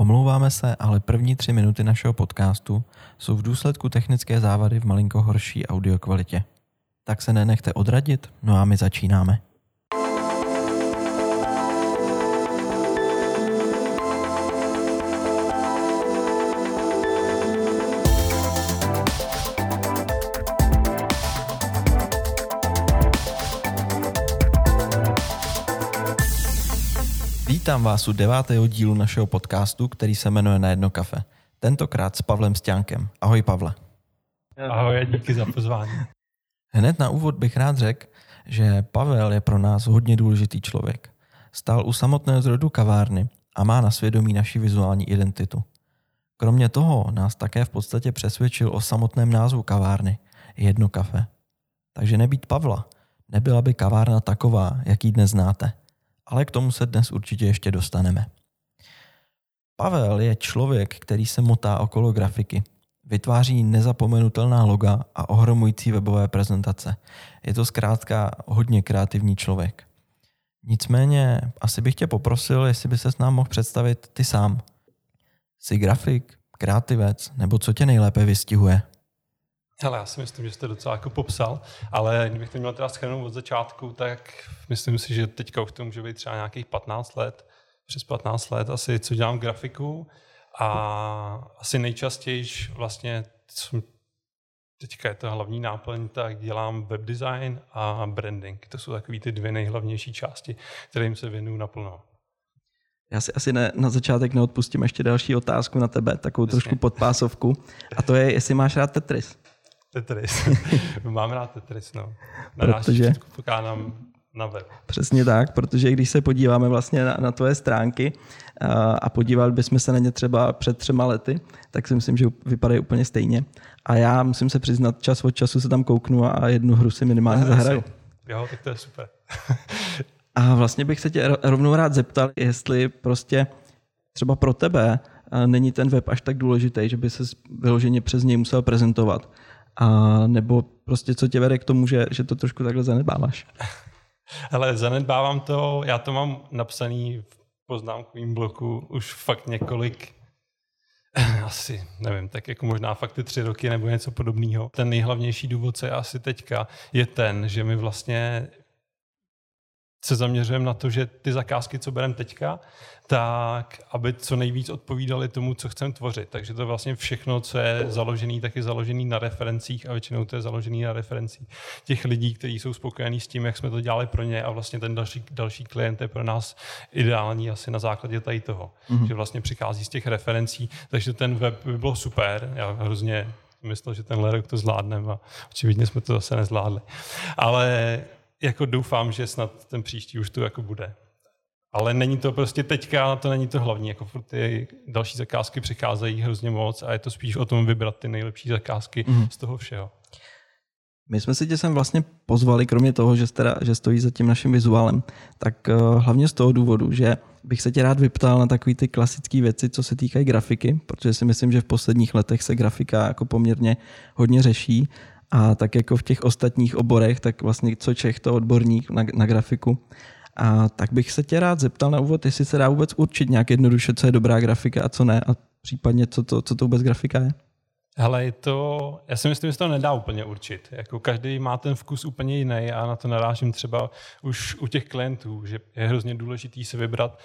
Omlouváme se, ale první tři minuty našeho podcastu jsou v důsledku technické závady v malinko horší audio kvalitě. Tak se nenechte odradit, no a my začínáme. Vítám vás u devátého dílu našeho podcastu, který se jmenuje Na jedno kafe. Tentokrát s Pavlem Stěnkem. Ahoj Pavle. Ahoj, díky za pozvání. Hned na úvod bych rád řekl, že Pavel je pro nás hodně důležitý člověk. Stál u samotného zrodu kavárny a má na svědomí naši vizuální identitu. Kromě toho nás také v podstatě přesvědčil o samotném názvu kavárny Jedno kafe. Takže nebýt Pavla, nebyla by kavárna taková, jaký dnes znáte – ale k tomu se dnes určitě ještě dostaneme. Pavel je člověk, který se motá okolo grafiky. Vytváří nezapomenutelná loga a ohromující webové prezentace. Je to zkrátka hodně kreativní člověk. Nicméně asi bych tě poprosil, jestli by se s nám mohl představit ty sám. Jsi grafik, kreativec, nebo co tě nejlépe vystihuje? Hele, já si myslím, že jste docela jako popsal, ale kdybych to měl teda schrnout od začátku, tak myslím si, že teďka už to může být třeba nějakých 15 let, přes 15 let asi, co dělám grafiku a asi nejčastěji vlastně, co teďka je to hlavní náplň, tak dělám web design a branding. To jsou takové ty dvě nejhlavnější části, kterým se věnuju naplno. Já si asi ne, na začátek neodpustím ještě další otázku na tebe, takovou Jasně. trošku podpásovku. A to je, jestli máš rád Tetris. Tetris. Mám rád Tetris, no. Na protože... pokládám na web. Přesně tak, protože když se podíváme vlastně na, na tvoje stránky a, a podívali bychom se na ně třeba před třema lety, tak si myslím, že vypadají úplně stejně. A já musím se přiznat, čas od času se tam kouknu a jednu hru si minimálně já, zahraju. Jo, tak to je super. a vlastně bych se tě rovnou rád zeptal, jestli prostě třeba pro tebe není ten web až tak důležitý, že by se vyloženě přes něj musel prezentovat a nebo prostě co tě vede k tomu, že, že to trošku takhle zanedbáváš? Ale zanedbávám to, já to mám napsaný v poznámkovém bloku už fakt několik, asi nevím, tak jako možná fakt ty tři roky nebo něco podobného. Ten nejhlavnější důvod, co je asi teďka, je ten, že my vlastně se zaměřujeme na to, že ty zakázky, co bereme teďka, tak aby co nejvíc odpovídali tomu, co chceme tvořit. Takže to vlastně všechno, co je založený, tak je založený na referencích a většinou to je založený na referencích těch lidí, kteří jsou spokojení s tím, jak jsme to dělali pro ně a vlastně ten další, další klient je pro nás ideální asi na základě tady toho, mm-hmm. že vlastně přichází z těch referencí, takže ten web by bylo super, já hrozně myslel, že ten rok to zvládneme a očividně jsme to zase nezvládli. Ale jako doufám, že snad ten příští už tu jako bude. Ale není to prostě teďka, to není to hlavní, jako ty další zakázky přicházejí hrozně moc a je to spíš o tom vybrat ty nejlepší zakázky mm. z toho všeho. My jsme si tě sem vlastně pozvali, kromě toho, že, teda, že stojí za tím naším vizuálem, tak uh, hlavně z toho důvodu, že bych se tě rád vyptal na takové ty klasické věci, co se týkají grafiky, protože si myslím, že v posledních letech se grafika jako poměrně hodně řeší a tak jako v těch ostatních oborech, tak vlastně co Čech to odborník na, na grafiku. A tak bych se tě rád zeptal na úvod, jestli se dá vůbec určit nějak jednoduše, co je dobrá grafika a co ne, a případně co to, co to vůbec grafika je? Hele, je to, já si myslím, že to nedá úplně určit. Jako každý má ten vkus úplně jiný a na to narážím třeba už u těch klientů, že je hrozně důležitý si vybrat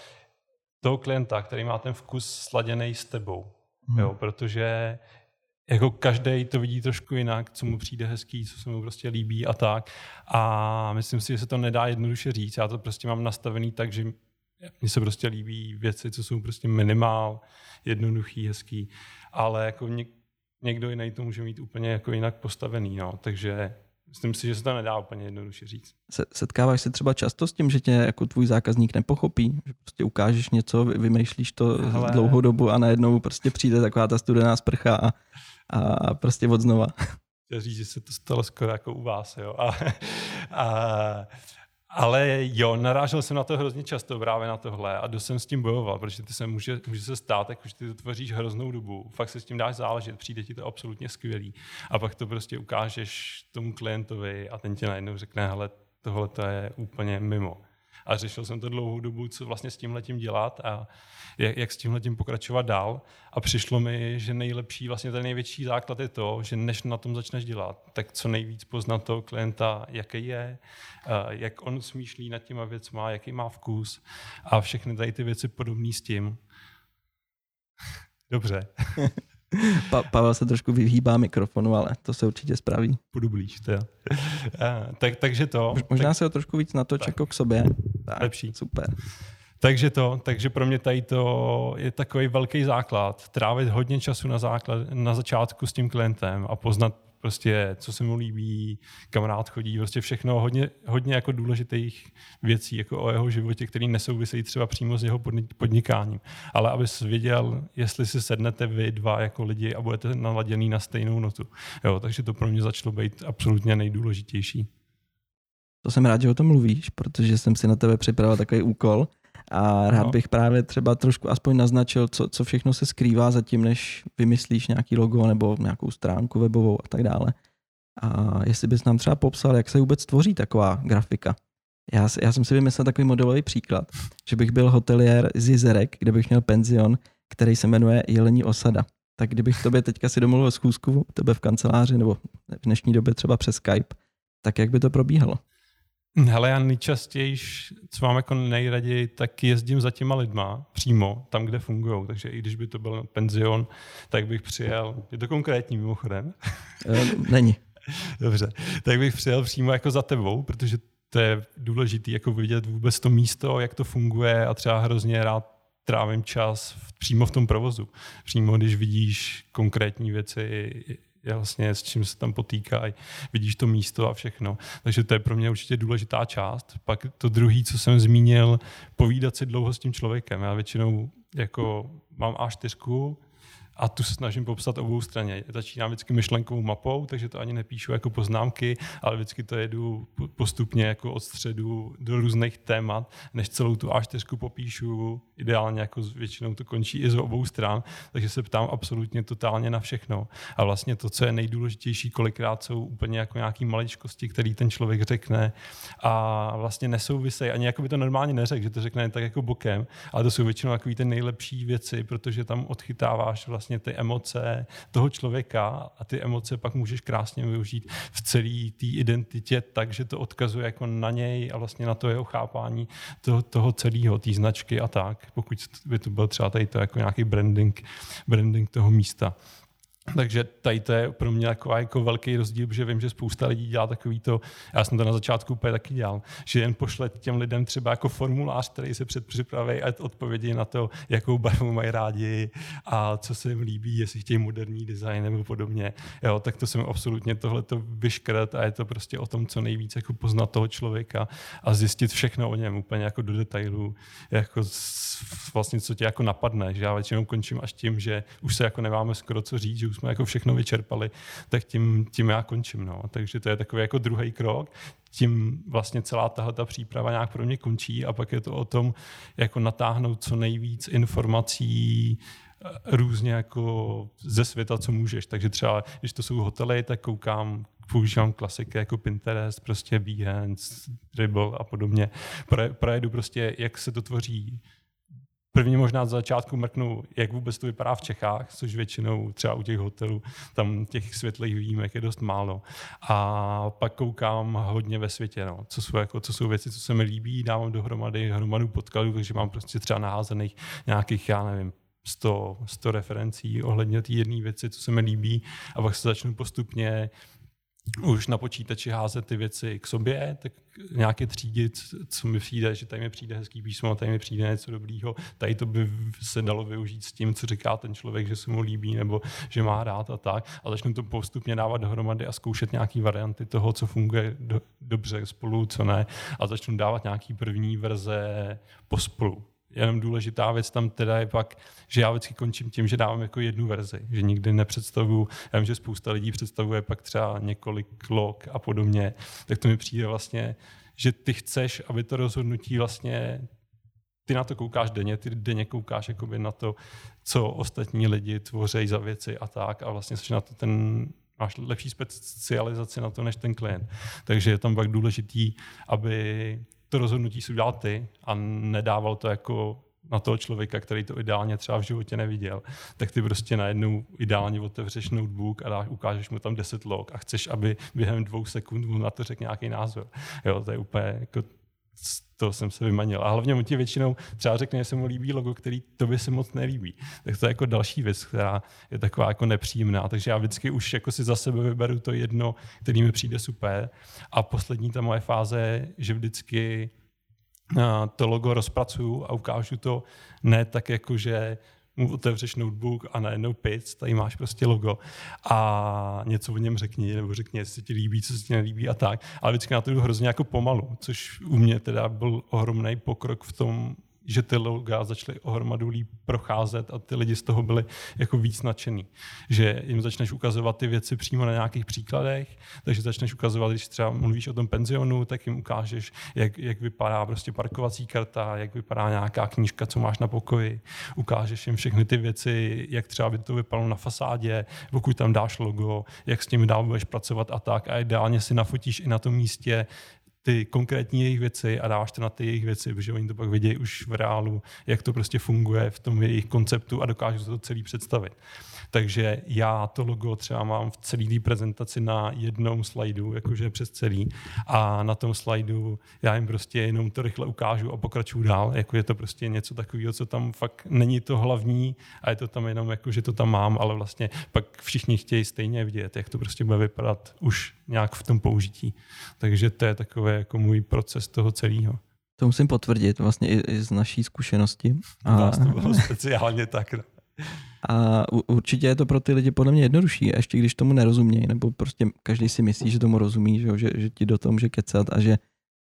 toho klienta, který má ten vkus sladěný s tebou. Hmm. Jo, protože jako každý to vidí trošku jinak, co mu přijde hezký, co se mu prostě líbí a tak. A myslím si, že se to nedá jednoduše říct. Já to prostě mám nastavený tak, že mně se prostě líbí věci, co jsou prostě minimál, jednoduchý, hezký, ale jako někdo jiný to může mít úplně jako jinak postavený, no. takže myslím si, že se to nedá úplně jednoduše říct. Setkáváš se třeba často s tím, že tě jako tvůj zákazník nepochopí? Že prostě ukážeš něco, vymýšlíš to Hele. dlouhou dobu a najednou prostě přijde taková ta studená sprcha a a prostě od znova. Chtěl říct, že se to stalo skoro jako u vás, jo. A, a, ale jo, narážel jsem na to hrozně často právě na tohle a dost jsem s tím bojoval, protože ty se může, může se stát, jako, že ty to tvoříš hroznou dobu, fakt se s tím dáš záležet, přijde ti to absolutně skvělý a pak to prostě ukážeš tomu klientovi a ten ti najednou řekne, hele, tohle to je úplně mimo. A řešil jsem to dlouhou dobu, co vlastně s tím letím dělat a jak, jak s tím letím pokračovat dál. A přišlo mi, že nejlepší, vlastně ten největší základ je to, že než na tom začneš dělat, tak co nejvíc poznat toho klienta, jaký je, jak on smýšlí nad těma věcma, jaký má vkus a všechny tady ty věci podobné s tím. Dobře. Pa- Pavel se trošku vyhýbá mikrofonu, ale to se určitě spraví. Budu blíž, to tak, takže to. Možná tak, se ho trošku víc natoč tak. jako k sobě. Tak, Lepší. Super. Takže to, takže pro mě tady to je takový velký základ. Trávit hodně času na, základ, na začátku s tím klientem a poznat prostě, co se mu líbí, kam rád chodí, prostě všechno hodně, hodně jako důležitých věcí jako o jeho životě, který nesouvisejí třeba přímo s jeho podnikáním. Ale abys věděl, jestli si sednete vy dva jako lidi a budete naladěný na stejnou notu. Jo, takže to pro mě začalo být absolutně nejdůležitější. To jsem rád, že o tom mluvíš, protože jsem si na tebe připravil takový úkol, a rád no. bych právě třeba trošku aspoň naznačil, co, co všechno se skrývá zatím, než vymyslíš nějaký logo nebo nějakou stránku webovou a tak dále. A jestli bys nám třeba popsal, jak se vůbec tvoří taková grafika. Já, já jsem si vymyslel takový modelový příklad, že bych byl hotelier z Jizerek, kde bych měl penzion, který se jmenuje Jelení osada. Tak kdybych tobě teďka si domluvil schůzku, tebe v kanceláři nebo v dnešní době třeba přes Skype, tak jak by to probíhalo? Hele, já nejčastěji, co mám jako nejraději, tak jezdím za těma lidma přímo, tam, kde fungují. Takže i když by to byl penzion, tak bych přijel, je to konkrétní mimochodem? Eh, není. Dobře, tak bych přijel přímo jako za tebou, protože to je důležité jako vidět vůbec to místo, jak to funguje a třeba hrozně rád trávím čas přímo v tom provozu. Přímo, když vidíš konkrétní věci, vlastně s čím se tam potýkají, vidíš to místo a všechno. Takže to je pro mě určitě důležitá část. Pak to druhý, co jsem zmínil, povídat si dlouho s tím člověkem. Já většinou jako mám A4, a tu se snažím popsat obou straně. Začínám vždycky myšlenkovou mapou, takže to ani nepíšu jako poznámky, ale vždycky to jedu postupně jako od středu do různých témat, než celou tu A4 popíšu. Ideálně jako většinou to končí i z obou stran, takže se ptám absolutně totálně na všechno. A vlastně to, co je nejdůležitější, kolikrát jsou úplně jako nějaký maličkosti, který ten člověk řekne a vlastně nesouvisejí. Ani jako by to normálně neřekl, že to řekne tak jako bokem, ale to jsou většinou takový ty nejlepší věci, protože tam odchytáváš vlastně vlastně ty emoce toho člověka a ty emoce pak můžeš krásně využít v celé té identitě tak, že to odkazuje jako na něj a vlastně na to jeho chápání toho, toho celého, té značky a tak, pokud by to byl třeba tady to jako nějaký branding, branding toho místa. Takže tady to je pro mě taková jako velký rozdíl, protože vím, že spousta lidí dělá takový to, já jsem to na začátku úplně taky dělal, že jen pošle těm lidem třeba jako formulář, který se předpřipraví a odpovědi na to, jakou barvu mají rádi a co se jim líbí, jestli chtějí moderní design nebo podobně. Jo, tak to jsem absolutně tohleto vyškret a je to prostě o tom, co nejvíc jako poznat toho člověka a zjistit všechno o něm úplně jako do detailu, jako vlastně co tě jako napadne, že já většinou končím až tím, že už se jako nemáme skoro co říct, že už jsme jako všechno vyčerpali, tak tím, tím já končím. No. Takže to je takový jako druhý krok. Tím vlastně celá tahle ta příprava nějak pro mě končí a pak je to o tom, jako natáhnout co nejvíc informací eh, různě jako ze světa, co můžeš. Takže třeba, když to jsou hotely, tak koukám, používám klasiky jako Pinterest, prostě Behance, Dribble a podobně. Projedu prostě, jak se to tvoří První možná za začátku mrknu, jak vůbec to vypadá v Čechách, což většinou třeba u těch hotelů, tam těch světlých výjimek je dost málo. A pak koukám hodně ve světě, no, co, jsou, jako, co jsou věci, co se mi líbí, dávám dohromady hromadu podkladů, takže mám prostě třeba naházených nějakých, já nevím, 100, 100 referencí ohledně té jedné věci, co se mi líbí a pak se začnu postupně už na počítači házet ty věci k sobě, tak nějaké třídit, co mi přijde, že tady mi přijde hezký písmo, tady mi přijde něco dobrýho, tady to by se dalo využít s tím, co říká ten člověk, že se mu líbí nebo že má rád a tak. A začnu to postupně dávat dohromady a zkoušet nějaké varianty toho, co funguje do, dobře spolu, co ne. A začnu dávat nějaký první verze pospolu Jenom důležitá věc tam teda je pak, že já vždycky končím tím, že dávám jako jednu verzi, že nikdy nepředstavuju, já vím, že spousta lidí představuje pak třeba několik log a podobně, tak to mi přijde vlastně, že ty chceš, aby to rozhodnutí vlastně ty na to koukáš denně, ty denně koukáš jakoby na to, co ostatní lidi tvoří za věci a tak a vlastně jsi na to ten, máš lepší specializaci na to než ten klient. Takže je tam pak důležitý, aby to rozhodnutí si udělal ty a nedával to jako na toho člověka, který to ideálně třeba v životě neviděl, tak ty prostě najednou ideálně otevřeš notebook a dáš, ukážeš mu tam 10 log a chceš, aby během dvou sekund mu na to řekl nějaký názor. Jo, to je úplně jako to jsem se vymanil. A hlavně mu ti většinou třeba řekne, že se mu líbí logo, který to by se moc nelíbí. Tak to je jako další věc, která je taková jako nepříjemná. Takže já vždycky už jako si za sebe vyberu to jedno, který mi přijde super. A poslední ta moje fáze je, že vždycky to logo rozpracuju a ukážu to ne tak jako, že mu otevřeš notebook a najednou pic, tady máš prostě logo a něco o něm řekni, nebo řekni, jestli ti líbí, co se ti nelíbí a tak. Ale vždycky na to jdu hrozně jako pomalu, což u mě teda byl ohromný pokrok v tom, že ty loga začaly ohromadu líp procházet a ty lidi z toho byli jako víc nadšený. Že jim začneš ukazovat ty věci přímo na nějakých příkladech, takže začneš ukazovat, když třeba mluvíš o tom penzionu, tak jim ukážeš, jak, jak vypadá prostě parkovací karta, jak vypadá nějaká knížka, co máš na pokoji, ukážeš jim všechny ty věci, jak třeba by to vypadalo na fasádě, pokud tam dáš logo, jak s tím dál budeš pracovat a tak a ideálně si nafotíš i na tom místě ty konkrétní jejich věci a dáváš to na ty jejich věci, protože oni to pak vidějí už v reálu, jak to prostě funguje v tom jejich konceptu a dokážou to celý představit. Takže já to logo třeba mám v celé té prezentaci na jednom slajdu, jakože přes celý. A na tom slajdu já jim prostě jenom to rychle ukážu a pokračuju dál. Jako je to prostě něco takového, co tam fakt není to hlavní a je to tam jenom jako, že to tam mám, ale vlastně pak všichni chtějí stejně vidět, jak to prostě bude vypadat už nějak v tom použití. Takže to je takové jako můj proces toho celého. To musím potvrdit vlastně i, i z naší zkušenosti. A... to bylo speciálně tak. No. A určitě je to pro ty lidi podle mě jednodušší, a ještě když tomu nerozumějí, nebo prostě každý si myslí, že tomu rozumí, že, že, že ti do toho může kecat a že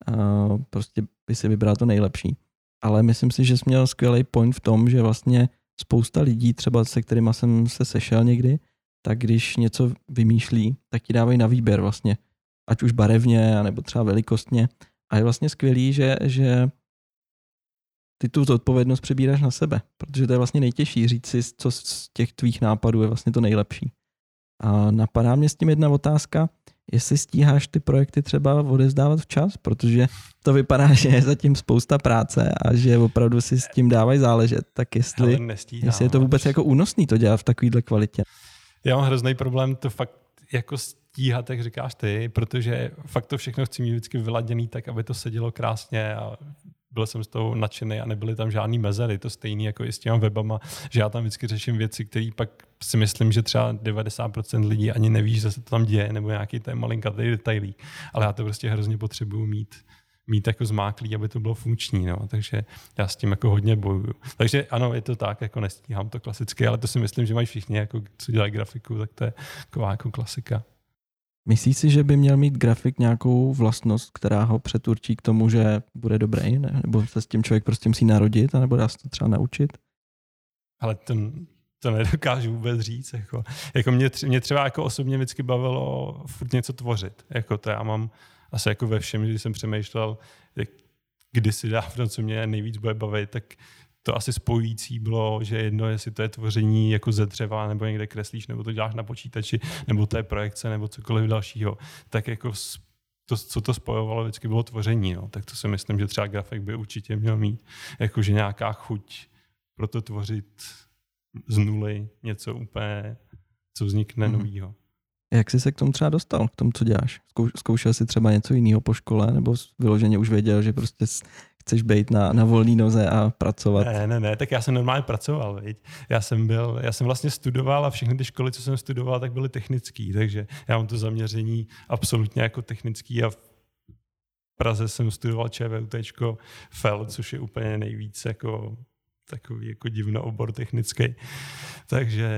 uh, prostě by si vybral to nejlepší. Ale myslím si, že jsi měl skvělý point v tom, že vlastně spousta lidí, třeba se kterými jsem se sešel někdy, tak když něco vymýšlí, tak ti dávají na výběr vlastně, ať už barevně, nebo třeba velikostně. A je vlastně skvělý, že, že ty tu zodpovědnost přebíráš na sebe, protože to je vlastně nejtěžší říct si, co z těch tvých nápadů je vlastně to nejlepší. A napadá mě s tím jedna otázka, jestli stíháš ty projekty třeba odezdávat včas, protože to vypadá, že je zatím spousta práce a že opravdu si s tím dávají záležet, tak jestli, jestli je to vůbec jako únosný to dělat v takovéhle kvalitě. Já mám hrozný problém to fakt jako stíhat, jak říkáš ty, protože fakt to všechno chci mít vždycky vyladěný tak, aby to sedělo krásně a byl jsem z toho nadšený a nebyly tam žádný mezery. To stejný jako i s těma webama, že já tam vždycky řeším věci, které pak si myslím, že třeba 90% lidí ani neví, že se to tam děje, nebo nějaký ten malinkatý detailí. Ale já to prostě hrozně potřebuju mít mít jako zmáklý, aby to bylo funkční, no. takže já s tím jako hodně bojuju. Takže ano, je to tak, jako nestíhám to klasicky, ale to si myslím, že mají všichni, jako co dělají grafiku, tak to je taková jako klasika. Myslíš si, že by měl mít grafik nějakou vlastnost, která ho přeturčí k tomu, že bude dobrý, ne? nebo se s tím člověk prostě musí narodit, nebo dá se to třeba naučit? Ale to, to nedokážu vůbec říct. Jako, jako mě, mě třeba jako osobně vždycky bavilo furt něco tvořit. Jako to já mám asi jako ve všem, když jsem přemýšlel, jak kdysi dávno, co mě nejvíc bude bavit, tak to asi spojující bylo, že jedno, jestli to je tvoření jako ze dřeva, nebo někde kreslíš, nebo to děláš na počítači, nebo to je projekce, nebo cokoliv dalšího, tak jako to, co to spojovalo, vždycky bylo tvoření. No. Tak to si myslím, že třeba grafik by určitě měl mít. Jakože nějaká chuť pro to tvořit z nuly něco úplně, co vznikne mm-hmm. novýho. Jak jsi se k tomu třeba dostal, k tomu, co děláš? Zkoušel jsi třeba něco jiného po škole, nebo vyloženě už věděl, že prostě chceš být na, na volné noze a pracovat? Ne, ne, ne, tak já jsem normálně pracoval, viď? Já jsem byl, já jsem vlastně studoval a všechny ty školy, co jsem studoval, tak byly technický, takže já mám to zaměření absolutně jako technický a v Praze jsem studoval ČVUT FEL, což je úplně nejvíc jako takový jako divno obor technický. Takže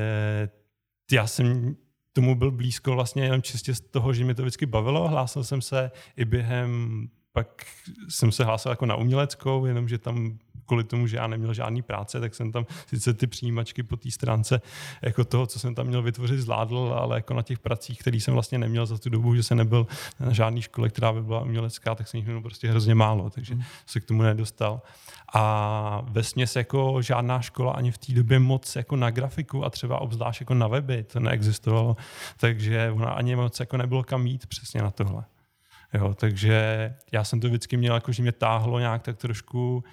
já jsem tomu byl blízko vlastně jenom čistě z toho, že mě to vždycky bavilo. Hlásil jsem se i během pak jsem se hlásil jako na uměleckou, jenomže tam kvůli tomu, že já neměl žádný práce, tak jsem tam sice ty přijímačky po té stránce jako toho, co jsem tam měl vytvořit, zvládl, ale jako na těch pracích, který jsem vlastně neměl za tu dobu, že jsem nebyl na žádné škole, která by byla umělecká, tak jsem jich měl prostě hrozně málo, takže mm. se k tomu nedostal. A ve směs jako žádná škola ani v té době moc jako na grafiku a třeba obzvlášť jako na weby to neexistovalo, takže ona ani moc jako nebylo kam jít přesně na tohle. Jo, takže já jsem to vždycky měl, jako, že mě táhlo nějak tak trošku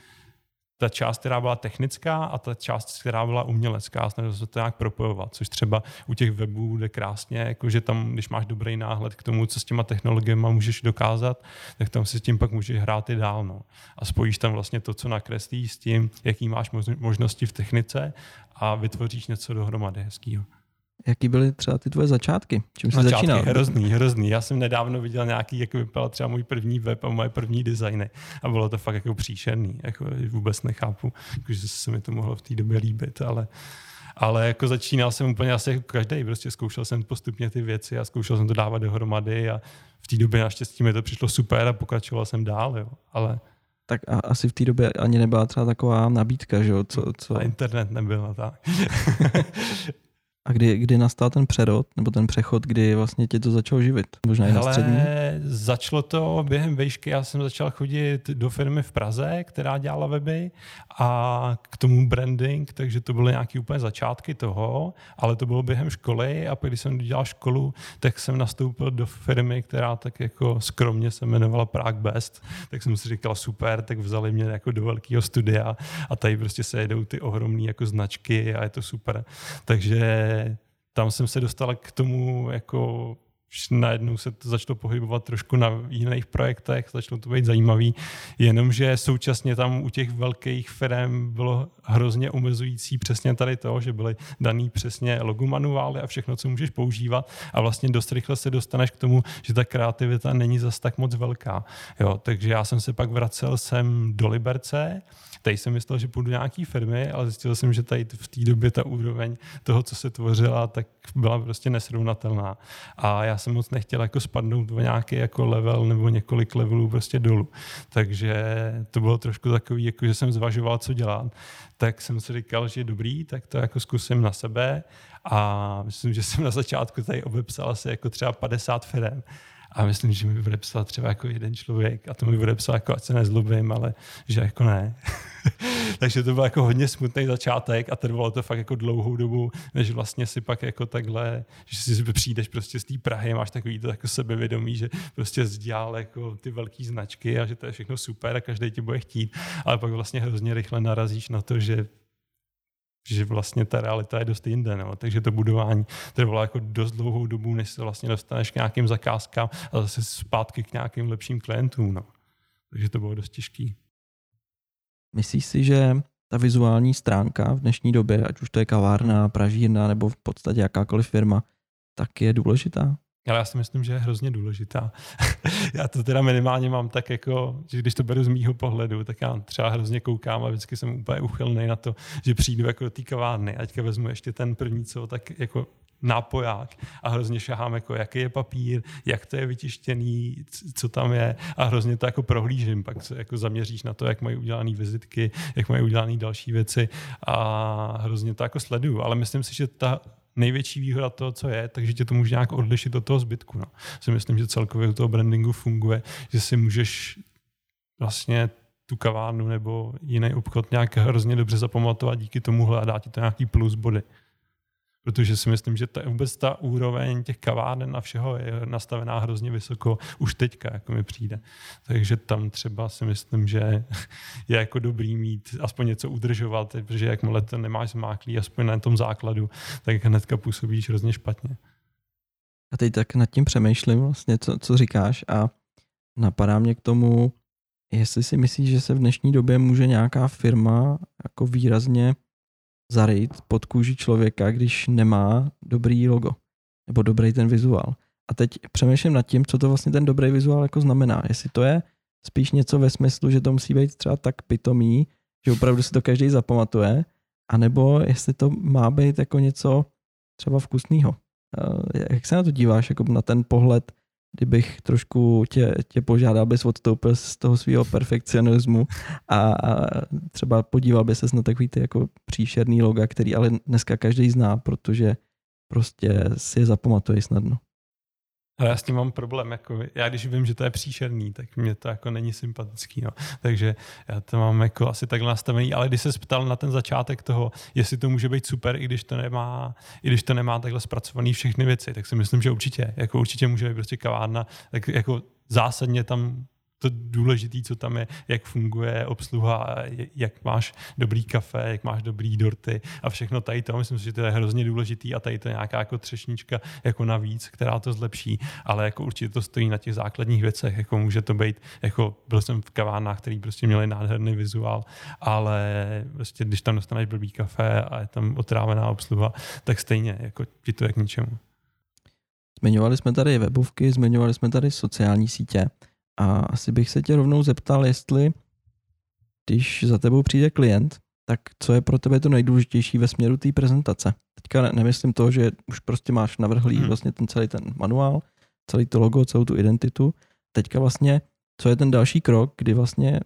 ta část, která byla technická a ta část, která byla umělecká, snažil se to nějak propojovat, což třeba u těch webů jde krásně, jakože tam, když máš dobrý náhled k tomu, co s těma technologiemi můžeš dokázat, tak tam si s tím pak můžeš hrát i dál. No. A spojíš tam vlastně to, co nakreslíš s tím, jaký máš možnosti v technice a vytvoříš něco dohromady hezkého. Jaký byly třeba ty tvoje začátky? Čím jsi začátky začínal? Hrozný, hrozný. Já jsem nedávno viděl nějaký, jak vypadal třeba můj první web a moje první designy. A bylo to fakt jako příšerný. Jako vůbec nechápu, že se mi to mohlo v té době líbit, ale ale jako začínal jsem úplně asi jako každý, prostě zkoušel jsem postupně ty věci a zkoušel jsem to dávat dohromady a v té době naštěstí mi to přišlo super a pokračoval jsem dál, jo. ale tak a asi v té době ani nebyla třeba taková nabídka, že jo? Co, co... A internet nebyl, tak. A kdy, kdy nastal ten přerod, nebo ten přechod, kdy vlastně tě to začalo živit? Možná i na střední? začalo to během vejšky. Já jsem začal chodit do firmy v Praze, která dělala weby a k tomu branding, takže to byly nějaké úplně začátky toho, ale to bylo během školy a pak, když jsem dělal školu, tak jsem nastoupil do firmy, která tak jako skromně se jmenovala Prague Best, tak jsem si říkal super, tak vzali mě jako do velkého studia a tady prostě se jedou ty ohromné jako značky a je to super. Takže tam jsem se dostal k tomu jako najednou se to začalo pohybovat trošku na jiných projektech, začalo to být zajímavý, jenomže současně tam u těch velkých firm bylo hrozně omezující přesně tady to, že byly daný přesně logo manuály a všechno, co můžeš používat. A vlastně dost rychle se dostaneš k tomu, že ta kreativita není zas tak moc velká. Jo, takže já jsem se pak vracel sem do Liberce, Tady jsem myslel, že půjdu nějaký firmy, ale zjistil jsem, že tady v té době ta úroveň toho, co se tvořila, tak byla prostě nesrovnatelná. A já jsem moc nechtěl jako spadnout do nějaký jako level nebo několik levelů prostě dolů. Takže to bylo trošku takový, jako že jsem zvažoval, co dělat. Tak jsem si říkal, že dobrý, tak to jako zkusím na sebe. A myslím, že jsem na začátku tady obepsal asi jako třeba 50 firm a myslím, že mi bude psát třeba jako jeden člověk a to mi bude psát jako, ať se nezlobím, ale že jako ne. Takže to byl jako hodně smutný začátek a trvalo to fakt jako dlouhou dobu, než vlastně si pak jako takhle, že si přijdeš prostě z té Prahy, máš takový to jako sebevědomí, že prostě zdělal jako ty velké značky a že to je všechno super a každý tě bude chtít, ale pak vlastně hrozně rychle narazíš na to, že že vlastně ta realita je dost jinde. No. Takže to budování trvalo jako dost dlouhou dobu, než se vlastně dostaneš k nějakým zakázkám a zase zpátky k nějakým lepším klientům. No. Takže to bylo dost těžký. Myslíš si, že ta vizuální stránka v dnešní době, ať už to je kavárna, pražírna nebo v podstatě jakákoliv firma, tak je důležitá? Ale já si myslím, že je hrozně důležitá. já to teda minimálně mám tak jako, že když to beru z mýho pohledu, tak já třeba hrozně koukám a vždycky jsem úplně uchylný na to, že přijdu jako do té kavárny a teďka vezmu ještě ten první, co tak jako nápoják a hrozně šahám, jako jaký je papír, jak to je vytištěný, co tam je a hrozně to jako prohlížím, pak se jako zaměříš na to, jak mají udělané vizitky, jak mají udělané další věci a hrozně to jako sleduju, ale myslím si, že ta největší výhoda toho, co je, takže tě to může nějak odlišit od toho zbytku. No. Si myslím, že celkově u toho brandingu funguje, že si můžeš vlastně tu kavárnu nebo jiný obchod nějak hrozně dobře zapamatovat díky tomu a dá ti to nějaký plus body protože si myslím, že ta, vůbec ta úroveň těch kaváren a všeho je nastavená hrozně vysoko už teďka, jako mi přijde. Takže tam třeba si myslím, že je jako dobrý mít aspoň něco udržovat, protože jakmile to nemáš zmáklý, aspoň na tom základu, tak hnedka působíš hrozně špatně. A teď tak nad tím přemýšlím vlastně, co, co říkáš a napadá mě k tomu, jestli si myslíš, že se v dnešní době může nějaká firma jako výrazně zarejt pod kůži člověka, když nemá dobrý logo nebo dobrý ten vizuál. A teď přemýšlím nad tím, co to vlastně ten dobrý vizuál jako znamená. Jestli to je spíš něco ve smyslu, že to musí být třeba tak pitomý, že opravdu si to každý zapamatuje, anebo jestli to má být jako něco třeba vkusného. Eh, jak se na to díváš, jako na ten pohled kdybych trošku tě, tě požádal, abys odstoupil z toho svého perfekcionismu a, a třeba podíval by se na takový ty jako příšerný loga, který ale dneska každý zná, protože prostě si je zapamatuje snadno. Ale já s tím mám problém. Jako, já když vím, že to je příšerný, tak mě to jako není sympatický. No. Takže já to mám jako asi takhle nastavený. Ale když se ptal na ten začátek toho, jestli to může být super, i když to nemá, i když to nemá takhle zpracovaný všechny věci, tak si myslím, že určitě. Jako určitě může být prostě kavárna, tak jako zásadně tam to důležité, co tam je, jak funguje obsluha, jak máš dobrý kafe, jak máš dobrý dorty a všechno tady to. Myslím si, že to je hrozně důležitý a tady to je nějaká jako třešnička jako navíc, která to zlepší, ale jako určitě to stojí na těch základních věcech, jako může to být, jako byl jsem v kavárnách, který prostě měli nádherný vizuál, ale prostě když tam dostaneš blbý kafe a je tam otrávená obsluha, tak stejně, jako ti to je k ničemu. Zmiňovali jsme tady webovky, zmiňovali jsme tady sociální sítě. A asi bych se tě rovnou zeptal, jestli když za tebou přijde klient, tak co je pro tebe to nejdůležitější ve směru té prezentace? Teďka nemyslím to, že už prostě máš navrhlý hmm. vlastně ten celý ten manuál, celý to logo, celou tu identitu. Teďka vlastně, co je ten další krok, kdy vlastně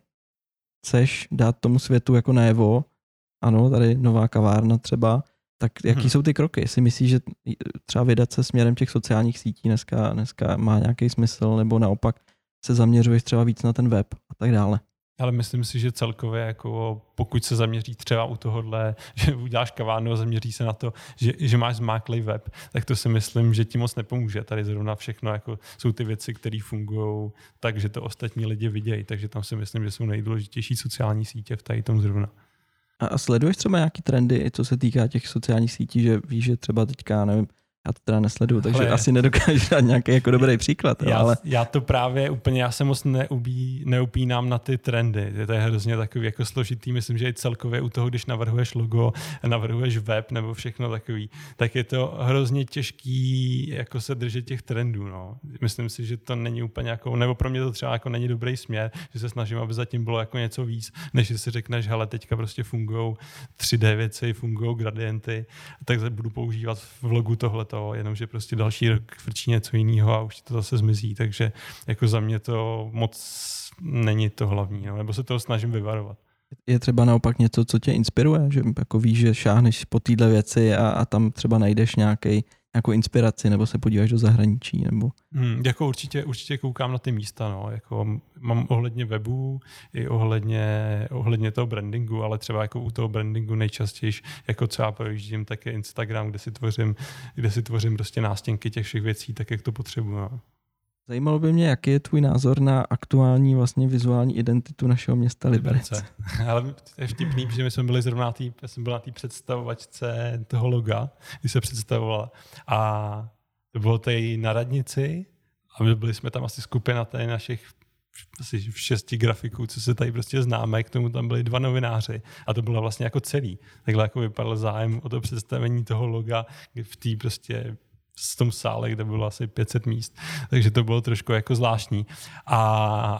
chceš dát tomu světu jako najevo, ano, tady nová kavárna třeba, tak jaký hmm. jsou ty kroky? Jestli myslíš, že třeba vydat se směrem těch sociálních sítí dneska, dneska má nějaký smysl, nebo naopak se zaměřuješ třeba víc na ten web a tak dále. Ale myslím si, že celkově, jako pokud se zaměří třeba u tohohle, že uděláš kavárnu a zaměří se na to, že, že máš zmáklý web, tak to si myslím, že ti moc nepomůže. Tady zrovna všechno jako jsou ty věci, které fungují tak, že to ostatní lidi vidějí. Takže tam si myslím, že jsou nejdůležitější sociální sítě v tady tom zrovna. A sleduješ třeba nějaký trendy, co se týká těch sociálních sítí, že víš, že třeba teďka, nevím, já to teda nesleduju, takže ale, asi nedokážu dát nějaký jako dobrý příklad. Já, ale... já to právě úplně, já se moc neubí, neupínám na ty trendy. To je hrozně takový jako složitý. Myslím, že i celkově u toho, když navrhuješ logo, navrhuješ web nebo všechno takový, tak je to hrozně těžký jako se držet těch trendů. No. Myslím si, že to není úplně jako, nebo pro mě to třeba jako není dobrý směr, že se snažím, aby zatím bylo jako něco víc, než si řekneš, hele, teďka prostě fungují 3D věci, fungují gradienty, tak budu používat v logu tohleto to, jenomže prostě další rok vrčí něco jiného a už to zase zmizí, takže jako za mě to moc není to hlavní, no, nebo se toho snažím vyvarovat. Je třeba naopak něco, co tě inspiruje, že jako víš, že šáhneš po téhle věci a, a tam třeba najdeš nějaký nějakou inspiraci, nebo se podíváš do zahraničí, nebo... Hmm, jako určitě, určitě koukám na ty místa, no. Jako mám ohledně webu i ohledně, ohledně toho brandingu, ale třeba jako u toho brandingu nejčastěji, jako já projíždím, tak je Instagram, kde si tvořím, kde si tvořím prostě nástěnky těch všech věcí, tak jak to potřebuji. No. Zajímalo by mě, jaký je tvůj názor na aktuální vlastně vizuální identitu našeho města Liberec. Ale je vtipný, že my jsme byli zrovna na tý, jsem byl na té představovačce toho loga, když se představovala. A to bylo tady na radnici a my byli jsme tam asi skupina tady našich asi v šesti grafiků, co se tady prostě známe, k tomu tam byli dva novináři a to bylo vlastně jako celý. Takhle jako vypadal zájem o to představení toho loga v té prostě v tom sále, kde bylo asi 500 míst, takže to bylo trošku jako zvláštní. A,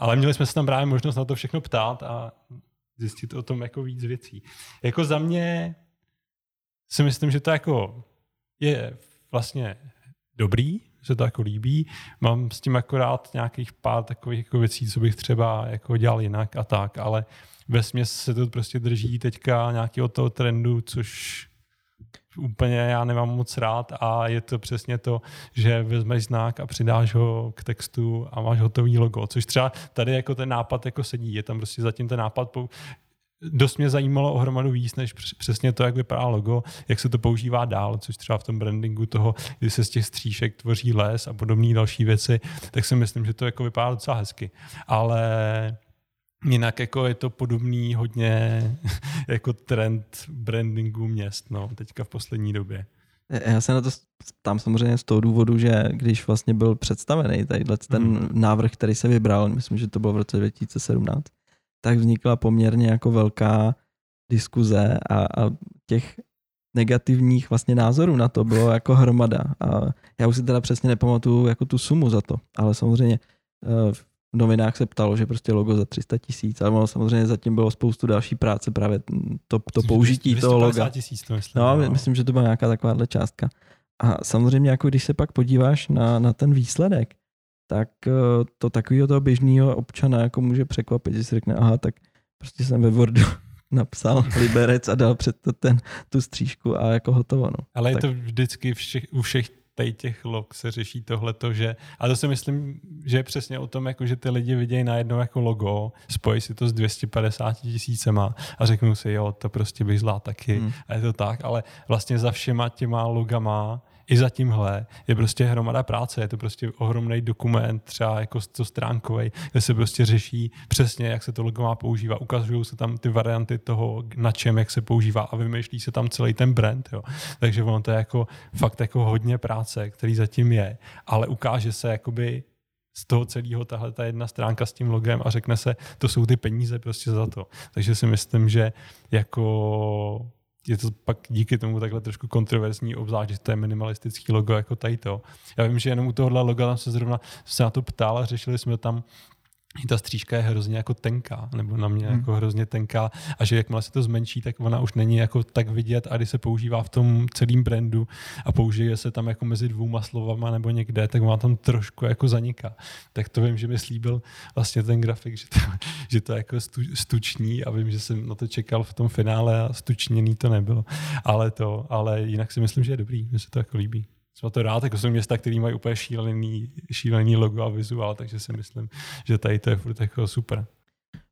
ale měli jsme se tam právě možnost na to všechno ptát a zjistit o tom jako víc věcí. Jako za mě si myslím, že to jako je vlastně dobrý, že to jako líbí. Mám s tím akorát nějakých pár takových jako věcí, co bych třeba jako dělal jinak a tak, ale ve se to prostě drží teďka nějakého toho trendu, což úplně já nemám moc rád a je to přesně to, že vezmeš znak a přidáš ho k textu a máš hotový logo, což třeba tady jako ten nápad jako sedí, je tam prostě zatím ten nápad pou... Dost mě zajímalo o hromadu víc, než přesně to, jak vypadá logo, jak se to používá dál, což třeba v tom brandingu toho, kdy se z těch stříšek tvoří les a podobné další věci, tak si myslím, že to jako vypadá docela hezky. Ale Jinak jako je to podobný hodně jako trend brandingu měst, no, teďka v poslední době. Já se na to tam samozřejmě z toho důvodu, že když vlastně byl představený tadyhle ten hmm. návrh, který se vybral, myslím, že to bylo v roce 2017, tak vznikla poměrně jako velká diskuze a, a těch negativních vlastně názorů na to bylo jako hromada. A já už si teda přesně nepamatuju jako tu sumu za to, ale samozřejmě eh, v novinách se ptalo, že prostě logo za 300 tisíc, ale samozřejmě zatím bylo spoustu další práce, právě to, to použití toho loga. tisíc to myslím. No, no, myslím, že to byla nějaká takováhle částka. A samozřejmě, jako když se pak podíváš na, na ten výsledek, tak eh, to takového toho běžného občana jako může překvapit, že si řekne, aha, tak prostě jsem ve Wordu napsal Liberec a dal před to ten, tu střížku a jako hotovo. No. Ale tak. je to vždycky všech, u všech tady těch log se řeší tohleto, že, a to si myslím, že je přesně o tom, jako, že ty lidi vidějí najednou jako logo, spojí si to s 250 tisícema a řeknou si, jo, to prostě bych zlá taky hmm. a je to tak, ale vlastně za všema těma logama i za tímhle je prostě hromada práce, je to prostě ohromný dokument, třeba jako to stránkový, kde se prostě řeší přesně, jak se to logo má používat, ukazují se tam ty varianty toho, na čem, jak se používá a vymýšlí se tam celý ten brand, jo. Takže ono to je jako fakt jako hodně práce, který zatím je, ale ukáže se jakoby z toho celého tahle ta jedna stránka s tím logem a řekne se, to jsou ty peníze prostě za to. Takže si myslím, že jako je to pak díky tomu takhle trošku kontroverzní, obzvlášť, že to je minimalistický logo jako tady to. Já vím, že jenom u tohohle loga tam se zrovna se na to ptal a řešili jsme tam ta střížka je hrozně jako tenká, nebo na mě hmm. jako hrozně tenká a že jakmile se to zmenší, tak ona už není jako tak vidět a když se používá v tom celém brandu a použije se tam jako mezi dvouma slovama nebo někde, tak ona tam trošku jako zaniká. Tak to vím, že mi slíbil vlastně ten grafik, že to, že to je jako stu, stuční a vím, že jsem na to čekal v tom finále a stučněný to nebylo. Ale to, ale jinak si myslím, že je dobrý, že se to jako líbí jsem to rád, jako jsou města, které mají úplně šílený, šílený logo a vizuál, takže si myslím, že tady to je furt jako super.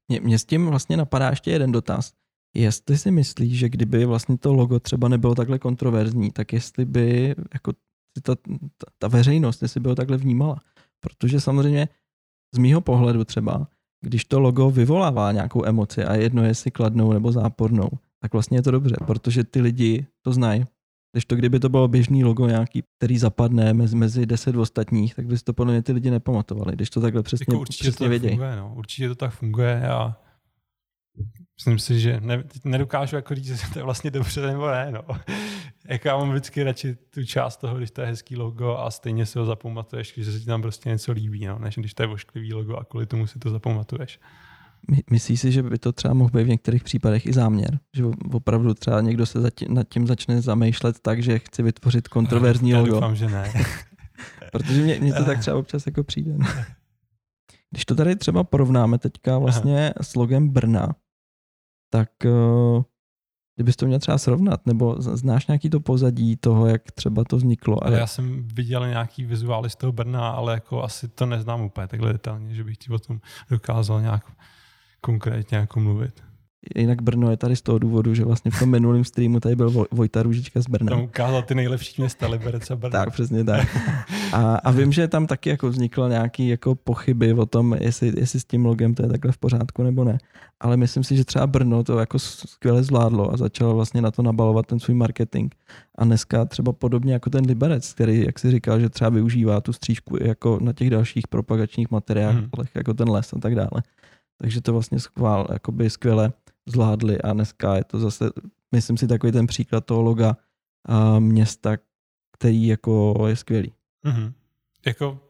Mě, mě s tím vlastně napadá ještě jeden dotaz. Jestli si myslíš, že kdyby vlastně to logo třeba nebylo takhle kontroverzní, tak jestli by jako ta, ta, ta veřejnost, jestli by ho takhle vnímala. Protože samozřejmě z mýho pohledu třeba, když to logo vyvolává nějakou emoci a jedno jestli kladnou nebo zápornou, tak vlastně je to dobře, protože ty lidi to znají, když to kdyby to bylo běžný logo nějaký, který zapadne mezi, mezi deset ostatních, tak by si to podle mě ty lidi nepamatovali, když to takhle přesně, jako určitě přesně to vědějí. Funguje, no. Určitě to tak funguje a myslím si, že ne, nedokážu jako říct, že to je vlastně dobře nebo ne. No. jako já mám vždycky radši tu část toho, když to je hezký logo a stejně si ho zapamatuješ, že se ti tam prostě něco líbí, no, než když to je vošklivý logo a kvůli tomu si to zapamatuješ. Myslíš si, že by to třeba mohl být v některých případech i záměr? Že opravdu třeba někdo se zatím, nad tím začne zamýšlet tak, že chce vytvořit kontroverzní Já logo? doufám, že ne. Protože mě, mě to tak třeba občas jako přijde. Když to tady třeba porovnáme teďka vlastně Aha. s logem Brna, tak uh, kdybys to měl třeba srovnat, nebo znáš nějaký to pozadí toho, jak třeba to vzniklo? Ale já jsem viděl nějaký vizuály z toho Brna, ale jako asi to neznám úplně takhle detailně, že bych ti o tom dokázal nějak konkrétně jako mluvit. Jinak Brno je tady z toho důvodu, že vlastně v tom minulém streamu tady byl Vojta Růžička z Brna. Tam ukázal ty nejlepší města Liberec a Brno. tak, přesně tak. A, a vím, že tam taky jako vzniklo nějaké jako pochyby o tom, jestli, jestli s tím logem to je takhle v pořádku nebo ne. Ale myslím si, že třeba Brno to jako skvěle zvládlo a začalo vlastně na to nabalovat ten svůj marketing. A dneska třeba podobně jako ten Liberec, který, jak si říkal, že třeba využívá tu střížku jako na těch dalších propagačních materiálech, hmm. jako ten les a tak dále takže to vlastně schvál, jakoby skvěle zvládli a dneska je to zase, myslím si, takový ten příklad toho loga a města, který jako je skvělý. Mm-hmm. Jako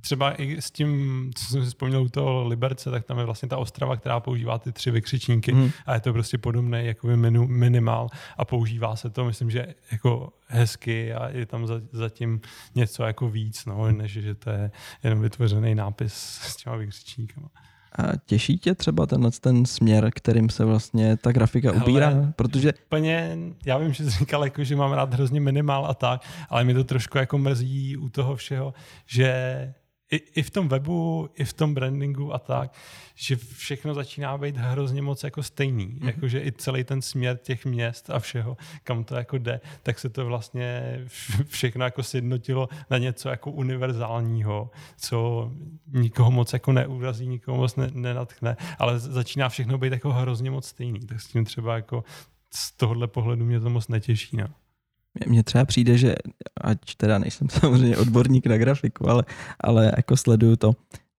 třeba i s tím, co jsem si vzpomněl u toho Liberce, tak tam je vlastně ta Ostrava, která používá ty tři vykřičníky mm. a je to prostě podobné jako minu, minimál a používá se to, myslím, že jako hezky a je tam zatím něco jako víc, no, než že to je jenom vytvořený nápis s těma vykřičníkama. A těší tě třeba tenhle ten směr, kterým se vlastně ta grafika ubírá? Hele, Protože... Úplně, já vím, že jsi říkal, jako, že mám rád hrozně minimál a tak, ale mi to trošku jako mrzí u toho všeho, že i, i v tom webu, i v tom brandingu a tak, že všechno začíná být hrozně moc jako stejný. Mm-hmm. Jakože i celý ten směr těch měst a všeho, kam to jako jde, tak se to vlastně všechno jako sjednotilo na něco jako univerzálního, co nikoho moc jako neurazí, nikoho moc ne, nenatkne, ale začíná všechno být jako hrozně moc stejný. Tak s tím třeba jako z tohohle pohledu mě to moc netěší. No. Mně třeba přijde, že ať teda nejsem samozřejmě odborník na grafiku, ale, ale jako sleduju to,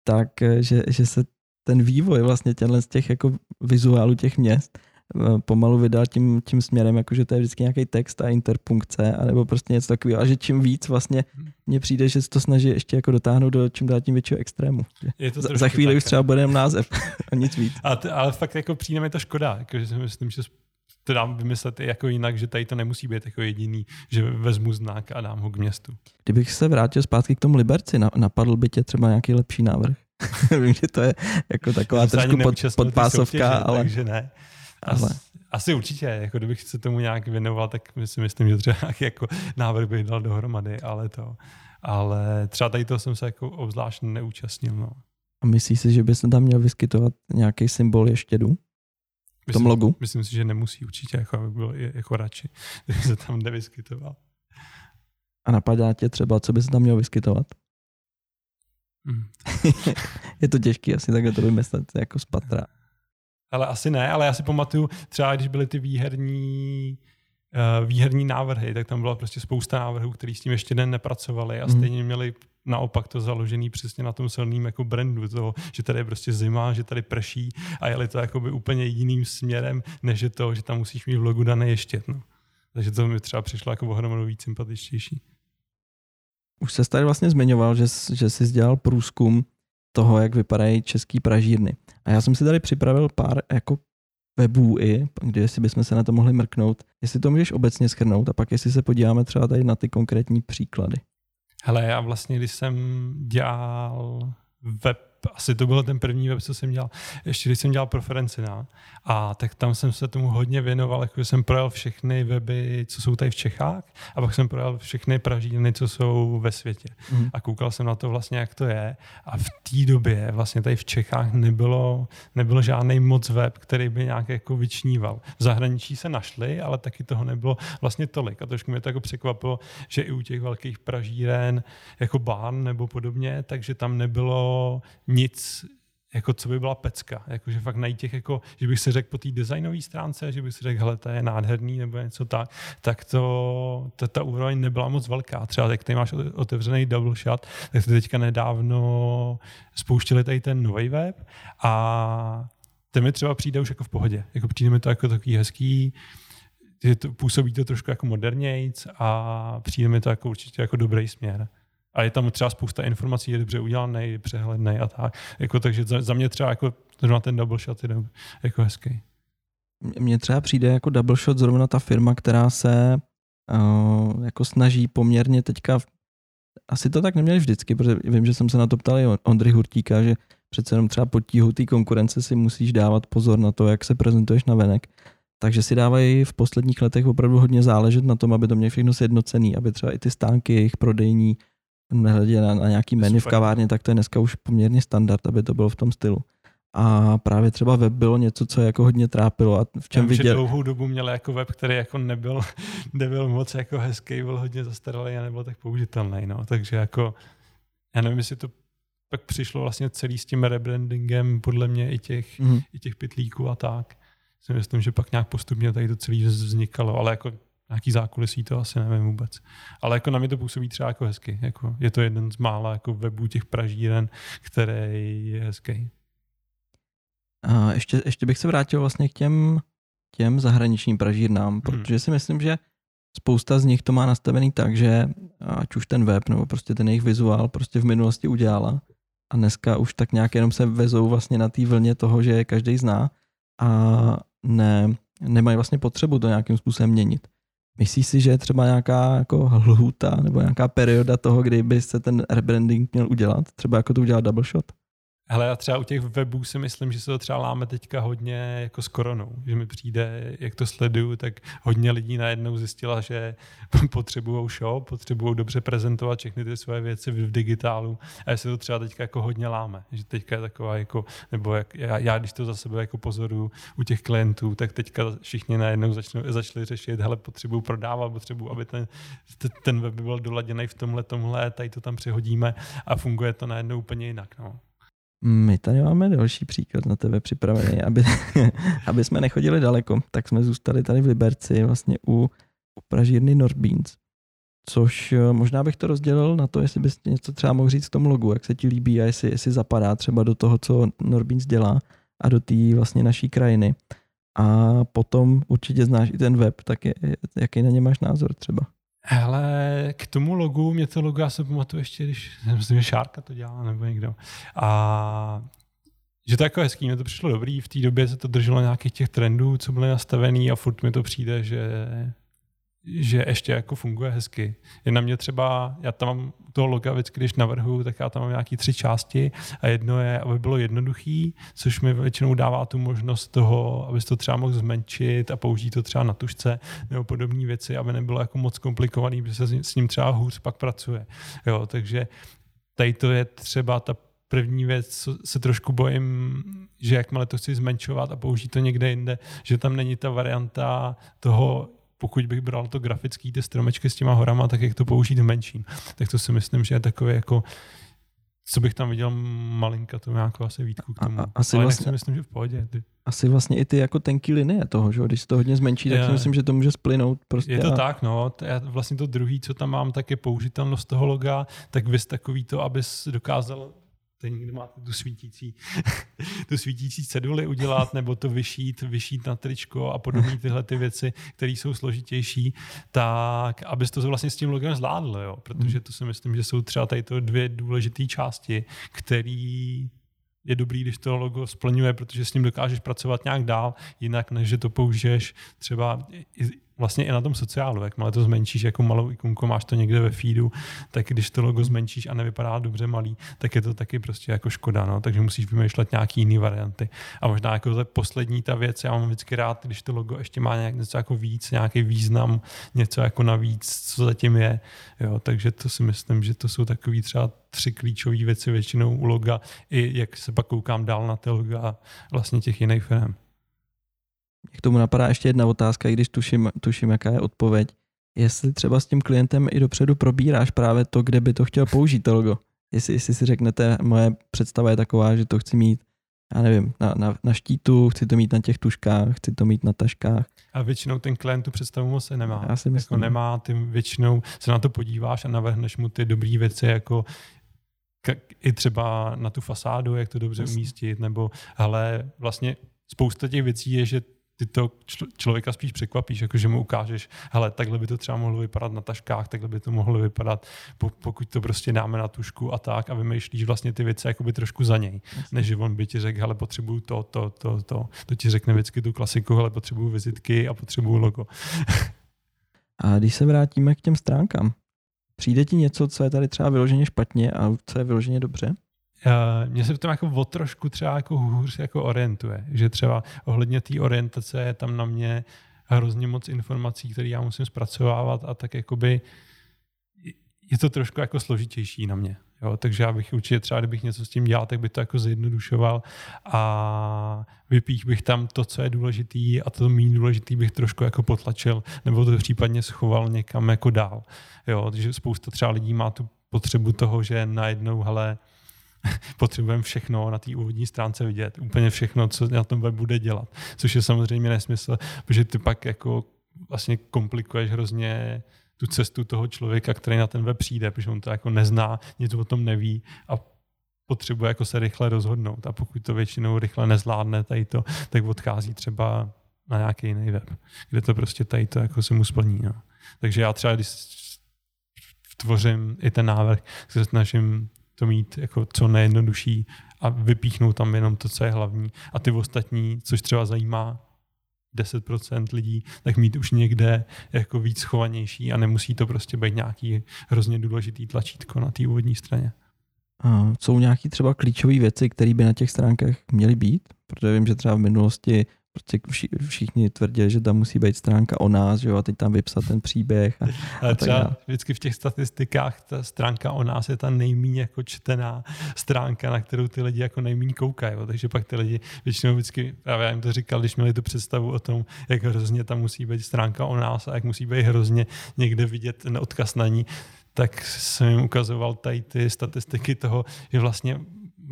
tak že, že se ten vývoj vlastně těchto z těch jako vizuálů těch měst eh, pomalu vydal tím, tím směrem, jako že to je vždycky nějaký text a interpunkce, anebo prostě něco takového. A že čím víc vlastně mně přijde, že se to snaží ještě jako dotáhnout do čím dál tím většího extrému. Je to za, za chvíli tak, už třeba bude jenom název a nic víc. Ale, ale fakt jako přijde mi to škoda, jako, že si myslím, že to dám vymyslet jako jinak, že tady to nemusí být jako jediný, že vezmu znak a dám ho k městu. Kdybych se vrátil zpátky k tomu Liberci, napadl by tě třeba nějaký lepší návrh? Vím, že to je jako taková trošku pod, podpásovka, soutěže, ale... Takže ne. As, ale... Asi určitě, jako kdybych se tomu nějak věnoval, tak si myslím, že třeba jako návrh bych dal dohromady, ale to, ale třeba tady to jsem se jako obzvlášť neúčastnil. No. A myslíš si, že by se tam měl vyskytovat nějaký symbol ještědu? V tom logu? Myslím si, že nemusí určitě, jako aby byl jako radši, kdyby se tam nevyskytoval. A napadá tě třeba, co by se tam mělo vyskytovat? Hmm. je to těžké asi takhle to vymyslet jako z patra. Ale asi ne, ale já si pamatuju, třeba když byly ty výherní uh, výherní návrhy, tak tam byla prostě spousta návrhů, který s tím ještě den nepracovali a mm. stejně měli naopak to založený přesně na tom silným jako brandu toho, že tady je prostě zima, že tady prší a jeli to jakoby úplně jiným směrem, než to, že tam musíš mít v logu dané ještě. No. Takže to mi třeba přišlo jako ohromadu víc sympatičtější. Už se tady vlastně zmiňoval, že, že jsi dělal průzkum toho, jak vypadají český pražírny. A já jsem si tady připravil pár jako webů i, kde jestli bychom se na to mohli mrknout. Jestli to můžeš obecně schrnout a pak jestli se podíváme třeba tady na ty konkrétní příklady. Hele, já vlastně, když jsem dělal web asi to byl ten první web, co jsem dělal, ještě když jsem dělal preferencina. A tak tam jsem se tomu hodně věnoval, jako jsem projel všechny weby, co jsou tady v Čechách, a pak jsem projel všechny pražírny, co jsou ve světě. Mm. A koukal jsem na to vlastně, jak to je. A v té době vlastně tady v Čechách nebylo, nebylo žádný moc web, který by nějak jako vyčníval. V zahraničí se našli, ale taky toho nebylo vlastně tolik. A trošku mě to jako překvapilo, že i u těch velkých pražíren, jako Bán nebo podobně, takže tam nebylo nic, jako co by byla pecka. Jako, že fakt najít těch, jako, že bych si řekl po té designové stránce, že bych si řekl, hele, to je nádherný nebo něco tak, tak to, to, ta úroveň nebyla moc velká. Třeba jak tady máš otevřený double shot, tak to teďka nedávno spouštili tady ten nový web a ten mi třeba přijde už jako v pohodě. Jako přijde mi to jako takový hezký, že to, působí to trošku jako modernějc a přijde mi to jako určitě jako dobrý směr a je tam třeba spousta informací, je dobře udělaný, přehledný a tak. Jako, takže za, za mě třeba jako zrovna ten double shot je jako hezký. Mně třeba přijde jako double shot zrovna ta firma, která se uh, jako snaží poměrně teďka, asi to tak neměli vždycky, protože vím, že jsem se na to ptal i Ondry Hurtíka, že přece jenom třeba pod tíhou té konkurence si musíš dávat pozor na to, jak se prezentuješ na venek. Takže si dávají v posledních letech opravdu hodně záležet na tom, aby to mělo všechno sjednocený, aby třeba i ty stánky, jejich prodejní, nehledě na, na nějaký menu v kavárně, tak to je dneska už poměrně standard, aby to bylo v tom stylu. A právě třeba web bylo něco, co jako hodně trápilo. A v čem Já viděl... dlouhou dobu měl jako web, který jako nebyl, nebyl moc jako hezký, byl hodně zastaralý a nebyl tak použitelný. No. Takže jako, já nevím, jestli to pak přišlo vlastně celý s tím rebrandingem, podle mě i těch, mm-hmm. i těch pitlíků a tak. Si myslím, že pak nějak postupně tady to celý vznikalo, ale jako nějaký zákulisí, to asi nevím vůbec. Ale jako na mě to působí třeba jako hezky. Jako je to jeden z mála jako webů těch pražíren, který je hezký. A ještě, ještě bych se vrátil vlastně k těm, těm zahraničním pražírnám, hmm. protože si myslím, že spousta z nich to má nastavený tak, že ať už ten web nebo prostě ten jejich vizuál prostě v minulosti udělala a dneska už tak nějak jenom se vezou vlastně na té vlně toho, že je každý zná a ne, nemají vlastně potřebu to nějakým způsobem měnit. Myslíš si, že je třeba nějaká jako lhuta nebo nějaká perioda toho, kdy by se ten rebranding měl udělat? Třeba jako to udělat double shot? Hele, já třeba u těch webů si myslím, že se to třeba láme teďka hodně jako s koronou. Že mi přijde, jak to sleduju, tak hodně lidí najednou zjistila, že potřebují shop, potřebují dobře prezentovat všechny ty své věci v digitálu. A jestli to třeba teďka jako hodně láme. Že teďka je taková jako, nebo jak, já, já, když to za sebe jako pozoru u těch klientů, tak teďka všichni najednou začnou, začali řešit, hele, potřebuju prodávat, potřebuju, aby ten, ten web byl doladěný v tomhle, tomhle, tady to tam přehodíme a funguje to najednou úplně jinak. No. My tady máme další příklad na tebe připravený, aby, aby jsme nechodili daleko, tak jsme zůstali tady v Liberci vlastně u, u pražírny Nordbeans. Což eh, možná bych to rozdělil na to, jestli bys něco třeba mohl říct k tomu logu, jak se ti líbí a jestli, jestli zapadá třeba do toho, co Nordbeans dělá a do té vlastně naší krajiny. A potom určitě znáš i ten web, tak je, jaký na ně máš názor třeba? Hele, k tomu logu, mě to logo, já se pamatuju ještě, když myslím, že Šárka to dělala, nebo někdo. A že to jako hezký, mě to přišlo dobrý, v té době se to drželo nějakých těch trendů, co byly nastavený a furt mi to přijde, že že ještě jako funguje hezky. Je na mě třeba, já tam mám toho loga vždycky, když navrhu, tak já tam mám nějaký tři části a jedno je, aby bylo jednoduchý, což mi většinou dává tu možnost toho, abys to třeba mohl zmenšit a použít to třeba na tušce nebo podobné věci, aby nebylo jako moc komplikovaný, protože se s ním třeba hůř pak pracuje. Jo, takže tady to je třeba ta první věc, co se trošku bojím, že jakmile to chci zmenšovat a použít to někde jinde, že tam není ta varianta toho pokud bych bral to grafický, ty stromečky s těma horama, tak jak to použít v menším. Tak to si myslím, že je takové jako co bych tam viděl malinka, to nějakou asi výtku k tomu. A, a, asi Ale vlastně, myslím, že v pohodě. Ty. Asi vlastně i ty jako tenký linie toho, že? když se to hodně zmenší, tak je, si myslím, že to může splynout. Prostě je to a... tak, no. Já, vlastně to druhý, co tam mám, tak je použitelnost toho loga, tak vys takový to, abys dokázal teď někdo máte tu svítící, tu svítící ceduly udělat, nebo to vyšít, vyšít na tričko a podobné tyhle ty věci, které jsou složitější, tak abys to vlastně s tím logem zvládl, jo? protože to si myslím, že jsou třeba tady to dvě důležité části, které je dobrý, když to logo splňuje, protože s ním dokážeš pracovat nějak dál, jinak než že to použiješ třeba vlastně i na tom sociálu, jakmile to zmenšíš jako malou ikonku, máš to někde ve feedu, tak když to logo zmenšíš a nevypadá dobře malý, tak je to taky prostě jako škoda, no, takže musíš vymýšlet nějaký jiný varianty. A možná jako to poslední ta věc, já mám vždycky rád, když to logo ještě má nějak něco jako víc, nějaký význam, něco jako navíc, co zatím je, jo, takže to si myslím, že to jsou takový třeba tři klíčové věci většinou u loga, i jak se pak koukám dál na ty loga vlastně těch jiných firm. K tomu napadá ještě jedna otázka, i když tuším, tuším, jaká je odpověď. Jestli třeba s tím klientem i dopředu probíráš právě to, kde by to chtěl použít to logo. Jestli, jestli si řeknete, moje představa je taková, že to chci mít já nevím, na, na, na štítu, chci to mít na těch tuškách, chci to mít na taškách. A většinou ten klient tu představu moc nemá. Já si myslím. Jako nemá, ty většinou se na to podíváš a navrhneš mu ty dobré věci, jako i třeba na tu fasádu, jak to dobře umístit, nebo ale vlastně spousta těch věcí je, že ty to člověka spíš překvapíš, jako že mu ukážeš, hele, takhle by to třeba mohlo vypadat na taškách, takhle by to mohlo vypadat, pokud to prostě dáme na tušku a tak a vymýšlíš vlastně ty věci jakoby trošku za něj, než že on by ti řekl, hele, potřebuju to, to, to, to. To ti řekne vždycky tu klasiku, hele, potřebuju vizitky a potřebuju logo. a když se vrátíme k těm stránkám, přijde ti něco, co je tady třeba vyloženě špatně a co je vyloženě dobře? Uh, mě se v tom jako o trošku třeba jako hůř jako orientuje, že třeba ohledně té orientace je tam na mě hrozně moc informací, které já musím zpracovávat a tak jakoby je to trošku jako složitější na mě. Jo, takže já bych určitě třeba, kdybych něco s tím dělal, tak by to jako zjednodušoval a vypích bych tam to, co je důležitý a to méně důležitý bych trošku jako potlačil nebo to případně schoval někam jako dál. Jo, takže spousta třeba lidí má tu potřebu toho, že najednou, hele, potřebujeme všechno na té úvodní stránce vidět, úplně všechno, co na tom web bude dělat, což je samozřejmě nesmysl, protože ty pak jako vlastně komplikuješ hrozně tu cestu toho člověka, který na ten web přijde, protože on to jako nezná, nic o tom neví a potřebuje jako se rychle rozhodnout a pokud to většinou rychle nezvládne tady to, tak odchází třeba na nějaký jiný web, kde to prostě tady to jako se mu splní. No. Takže já třeba, když tvořím i ten návrh, se snažím to mít jako co nejjednodušší a vypíchnout tam jenom to, co je hlavní. A ty ostatní, což třeba zajímá 10% lidí, tak mít už někde jako víc schovanější a nemusí to prostě být nějaký hrozně důležitý tlačítko na té úvodní straně. A jsou nějaké třeba klíčové věci, které by na těch stránkách měly být? Protože vím, že třeba v minulosti prostě všichni tvrdili, že tam musí být stránka o nás, že jo, a teď tam vypsat ten příběh. A, a, třeba vždycky v těch statistikách ta stránka o nás je ta nejméně jako čtená stránka, na kterou ty lidi jako nejméně koukají. Jo. Takže pak ty lidi většinou vždycky, právě já jim to říkal, když měli tu představu o tom, jak hrozně tam musí být stránka o nás a jak musí být hrozně někde vidět ten odkaz na ní, tak jsem jim ukazoval tady ty statistiky toho, že vlastně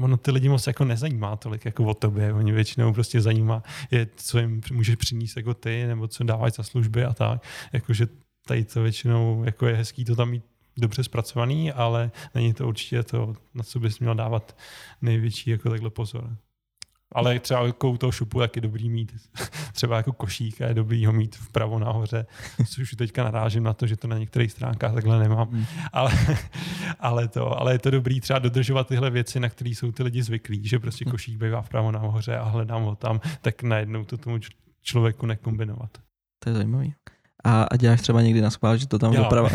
ono ty lidi moc jako nezajímá tolik jako o tobě. Oni většinou prostě zajímá, je, co jim můžeš přinést jako ty, nebo co dávají za služby a tak. Jakože tady to většinou jako je hezký to tam mít dobře zpracovaný, ale není to určitě to, na co bys měl dávat největší jako takhle pozor. Ale třeba jako u toho šupu jak je dobrý mít třeba jako košík a je dobrý ho mít vpravo nahoře, což už teďka narážím na to, že to na některých stránkách takhle nemám. Hmm. Ale, ale, to, ale je to dobrý třeba dodržovat tyhle věci, na které jsou ty lidi zvyklí, že prostě hmm. košík bývá vpravo nahoře a hledám ho tam, tak najednou to tomu člověku nekombinovat. To je zajímavý. A, a děláš třeba někdy na schvál, že to tam doprava.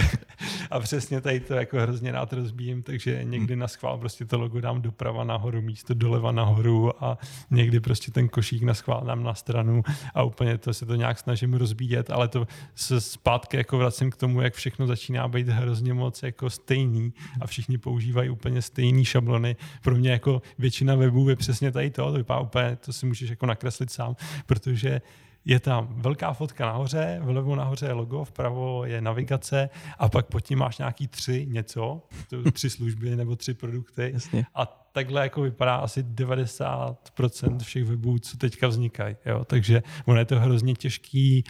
a přesně tady to jako hrozně rád rozbíjím, takže někdy na schvál prostě to logo dám doprava nahoru, místo doleva nahoru a někdy prostě ten košík na schvál dám na stranu a úplně to se to nějak snažím rozbíjet, ale to se zpátky jako vracím k tomu, jak všechno začíná být hrozně moc jako stejný a všichni používají úplně stejný šablony. Pro mě jako většina webů je přesně tady to, to vypadá úplně, to si můžeš jako nakreslit sám, protože je tam velká fotka nahoře, vlevo nahoře je logo, vpravo je navigace a pak pod tím máš nějaký tři něco, tři služby nebo tři produkty. Jasně. A takhle jako vypadá asi 90% všech webů, co teďka vznikají. Jo? Takže ono je to hrozně těžký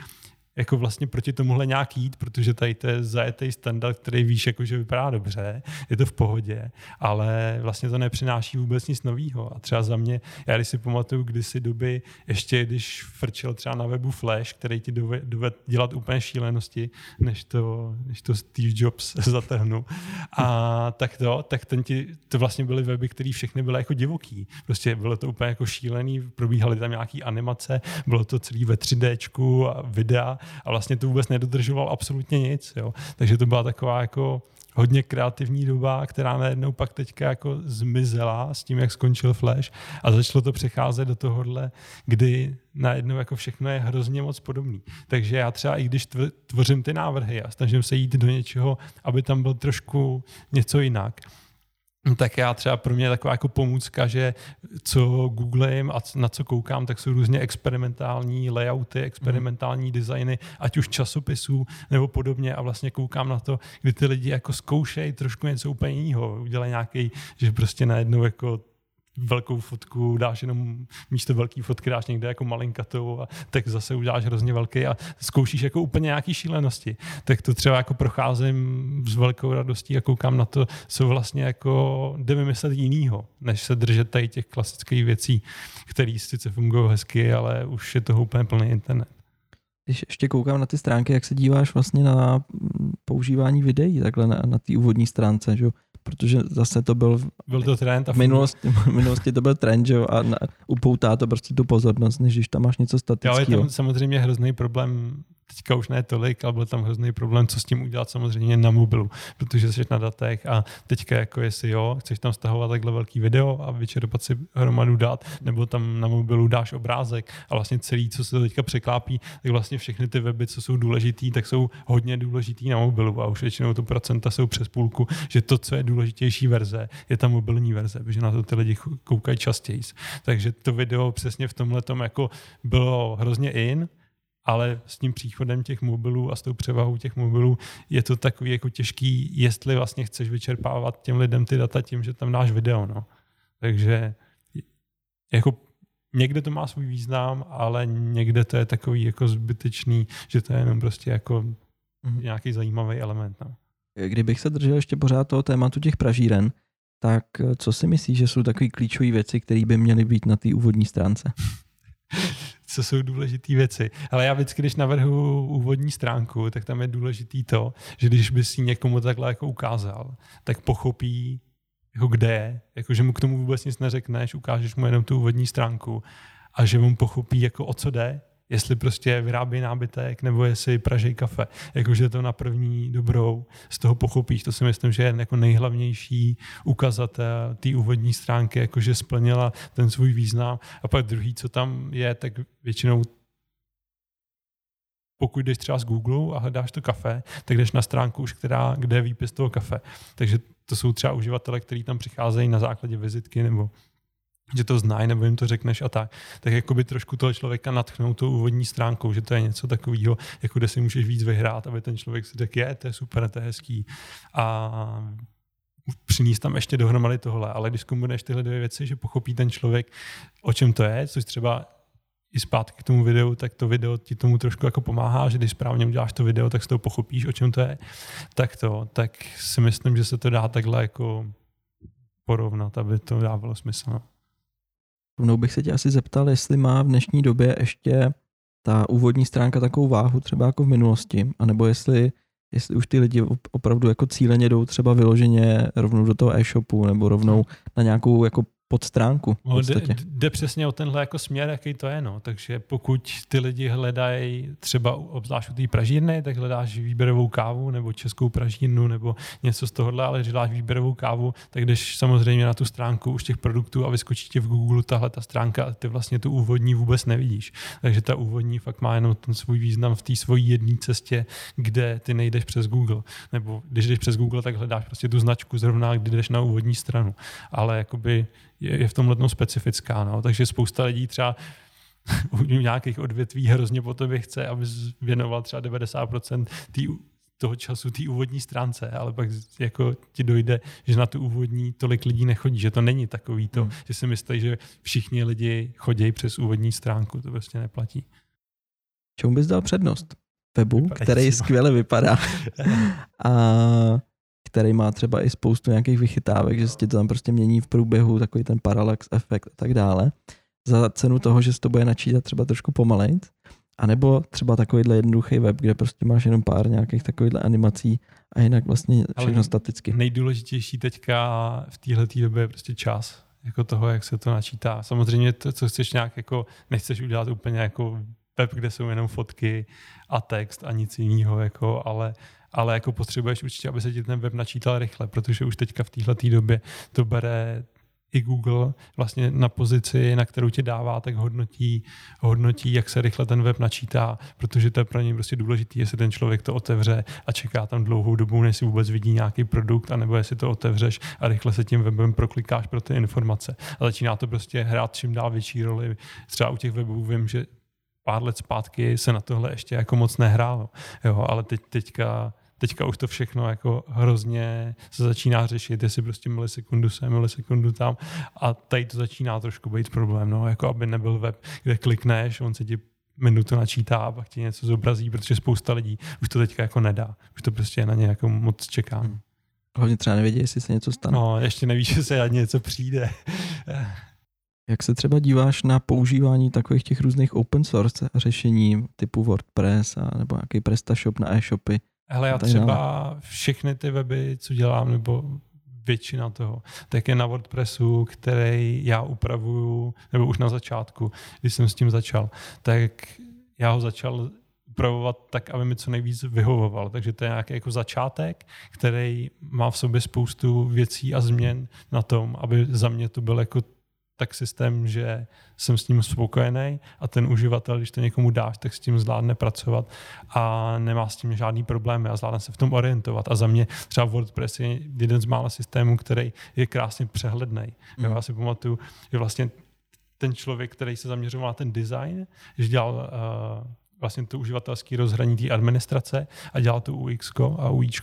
jako vlastně proti tomuhle nějak jít, protože tady to je zajetý standard, který víš, jako že vypadá dobře, je to v pohodě, ale vlastně to nepřináší vůbec nic nového. A třeba za mě, já když si pamatuju kdysi doby, ještě když frčel třeba na webu Flash, který ti doved dělat úplně šílenosti, než to, než to Steve Jobs zatrhnu. A tak to, tak ten ti, to vlastně byly weby, které všechny byly jako divoký. Prostě bylo to úplně jako šílený, probíhaly tam nějaký animace, bylo to celý ve 3D a videa a vlastně to vůbec nedodržoval absolutně nic. Jo. Takže to byla taková jako hodně kreativní doba, která najednou pak teďka jako zmizela s tím, jak skončil Flash a začalo to přecházet do tohohle, kdy najednou jako všechno je hrozně moc podobný. Takže já třeba i když tvořím ty návrhy a snažím se jít do něčeho, aby tam byl trošku něco jinak, tak já třeba pro mě taková jako pomůcka, že co googlím a na co koukám, tak jsou různě experimentální layouty, experimentální mm. designy, ať už časopisů nebo podobně a vlastně koukám na to, kdy ty lidi jako zkoušejí trošku něco úplně jiného, udělají nějaký, že prostě najednou jako velkou fotku dáš jenom místo velký fotky dáš někde jako malinkatou a tak zase uděláš hrozně velký a zkoušíš jako úplně nějaký šílenosti. Tak to třeba jako procházím s velkou radostí a koukám na to, co vlastně jako jde vymyslet jinýho, než se držet tady těch klasických věcí, které sice fungují hezky, ale už je toho úplně plný internet. Když ještě koukám na ty stránky, jak se díváš vlastně na používání videí, takhle na, na té úvodní stránce, že? Protože zase to byl... Byl to trend a v minulosti, v minulosti to byl trend, že jo, a na, upoutá to prostě tu pozornost, než když tam máš něco statického. Ale je tam samozřejmě hrozný problém teďka už ne tolik, ale byl tam hrozný problém, co s tím udělat samozřejmě na mobilu, protože jsi na datech a teďka jako jestli jo, chceš tam stahovat takhle velký video a vyčerpat si hromadu dát, nebo tam na mobilu dáš obrázek a vlastně celý, co se teďka překlápí, tak vlastně všechny ty weby, co jsou důležitý, tak jsou hodně důležitý na mobilu a už většinou to procenta jsou přes půlku, že to, co je důležitější verze, je ta mobilní verze, protože na to ty lidi koukají častěji. Takže to video přesně v tomhle jako bylo hrozně in, ale s tím příchodem těch mobilů a s tou převahou těch mobilů je to takový jako těžký, jestli vlastně chceš vyčerpávat těm lidem ty data tím, že tam dáš video. No. Takže jako někde to má svůj význam, ale někde to je takový jako zbytečný, že to je jenom prostě jako mm-hmm. nějaký zajímavý element. No. Kdybych se držel ještě pořád toho tématu těch pražíren, tak co si myslíš, že jsou takové klíčové věci, které by měly být na té úvodní stránce? co jsou důležité věci. Ale já vždycky, když navrhu úvodní stránku, tak tam je důležitý to, že když bys si někomu takhle jako ukázal, tak pochopí, jako kde je, jako že mu k tomu vůbec nic neřekneš, ukážeš mu jenom tu úvodní stránku a že mu pochopí, jako o co jde jestli prostě vyrábí nábytek nebo jestli pražej kafe. Jakože to na první dobrou z toho pochopíš. To si myslím, že je jako nejhlavnější ukazatel té úvodní stránky, jakože splnila ten svůj význam. A pak druhý, co tam je, tak většinou pokud jdeš třeba z Google a hledáš to kafe, tak jdeš na stránku už, která, kde je výpis toho kafe. Takže to jsou třeba uživatele, kteří tam přicházejí na základě vizitky nebo že to znají, nebo jim to řekneš a tak, tak jako by trošku toho člověka natchnout tou úvodní stránkou, že to je něco takového, jako kde si můžeš víc vyhrát, aby ten člověk si řekl, je, to je super, to je hezký. A přinést tam ještě dohromady tohle. Ale když kombinuješ tyhle dvě věci, že pochopí ten člověk, o čem to je, což třeba i zpátky k tomu videu, tak to video ti tomu trošku jako pomáhá, že když správně uděláš to video, tak z toho pochopíš, o čem to je. Tak to, tak si myslím, že se to dá takhle jako porovnat, aby to dávalo smysl. No. Rovnou bych se tě asi zeptal, jestli má v dnešní době ještě ta úvodní stránka takovou váhu třeba jako v minulosti, anebo jestli, jestli už ty lidi opravdu jako cíleně jdou třeba vyloženě rovnou do toho e-shopu nebo rovnou na nějakou jako pod stránku. No, jde, jde přesně o tenhle jako směr, jaký to je. No. Takže pokud ty lidi hledají třeba obzvlášť u té pražírny, tak hledáš výběrovou kávu nebo českou pražírnu nebo něco z tohohle, ale hledáš výběrovou kávu, tak jdeš samozřejmě na tu stránku už těch produktů a vyskočí ti v Google tahle ta stránka a ty vlastně tu úvodní vůbec nevidíš. Takže ta úvodní fakt má jenom ten svůj význam v té svojí jedné cestě, kde ty nejdeš přes Google. Nebo když jdeš přes Google, tak hledáš prostě tu značku zrovna, kdy jdeš na úvodní stranu. Ale jakoby je, je v tomhle specifická. No. Takže spousta lidí třeba u nějakých odvětví hrozně po tobě chce, aby věnoval třeba 90% tý, toho času té úvodní stránce, ale pak jako ti dojde, že na tu úvodní tolik lidí nechodí, že to není takový to, hmm. že si myslí, že všichni lidi chodí přes úvodní stránku, to prostě neplatí. Čemu bys dal přednost? Webu, Vypadající. který skvěle vypadá a který má třeba i spoustu nějakých vychytávek, že se ti to tam prostě mění v průběhu, takový ten parallax efekt a tak dále, za cenu toho, že se to bude načítat třeba trošku pomalejt, a nebo třeba takovýhle jednoduchý web, kde prostě máš jenom pár nějakých takovýchhle animací a jinak vlastně všechno Ale staticky. Nejdůležitější teďka v téhle době je prostě čas jako toho, jak se to načítá. Samozřejmě to, co chceš nějak jako, nechceš udělat úplně jako web, kde jsou jenom fotky a text a nic jiného, jako, ale, ale jako potřebuješ určitě, aby se ti ten web načítal rychle, protože už teďka v téhle době to bere i Google vlastně na pozici, na kterou tě dává, tak hodnotí, hodnotí, jak se rychle ten web načítá, protože to je pro něj prostě důležité, jestli ten člověk to otevře a čeká tam dlouhou dobu, než si vůbec vidí nějaký produkt, anebo jestli to otevřeš a rychle se tím webem proklikáš pro ty informace. A začíná to prostě hrát čím dál větší roli. Třeba u těch webů vím, že pár let zpátky se na tohle ještě jako moc nehrálo. Jo, ale teď, teďka teďka už to všechno jako hrozně se začíná řešit, jestli prostě milisekundu sem, milisekundu tam a tady to začíná trošku být problém, no, jako aby nebyl web, kde klikneš, on se ti minutu načítá a pak ti něco zobrazí, protože spousta lidí už to teďka jako nedá. Už to prostě na ně jako moc čeká. Hmm. Hlavně třeba nevědí, jestli se něco stane. No, ještě nevíš, že se něco přijde. Jak se třeba díváš na používání takových těch různých open source řešení typu WordPress a nebo nějaký PrestaShop na e-shopy? Hele, já třeba všechny ty weby, co dělám, nebo většina toho, tak je na WordPressu, který já upravuju, nebo už na začátku, když jsem s tím začal, tak já ho začal upravovat tak, aby mi co nejvíc vyhovoval. Takže to je nějaký jako začátek, který má v sobě spoustu věcí a změn na tom, aby za mě to byl jako tak systém, že jsem s ním spokojený a ten uživatel, když to někomu dáš, tak s tím zvládne pracovat a nemá s tím žádný problémy a zvládne se v tom orientovat. A za mě třeba WordPress je jeden z mála systémů, který je krásně přehledný. Mm. Já si pamatuju, že vlastně ten člověk, který se zaměřoval na ten design, že dělal uh, vlastně to uživatelský rozhraní té administrace a dělal to UX a UX,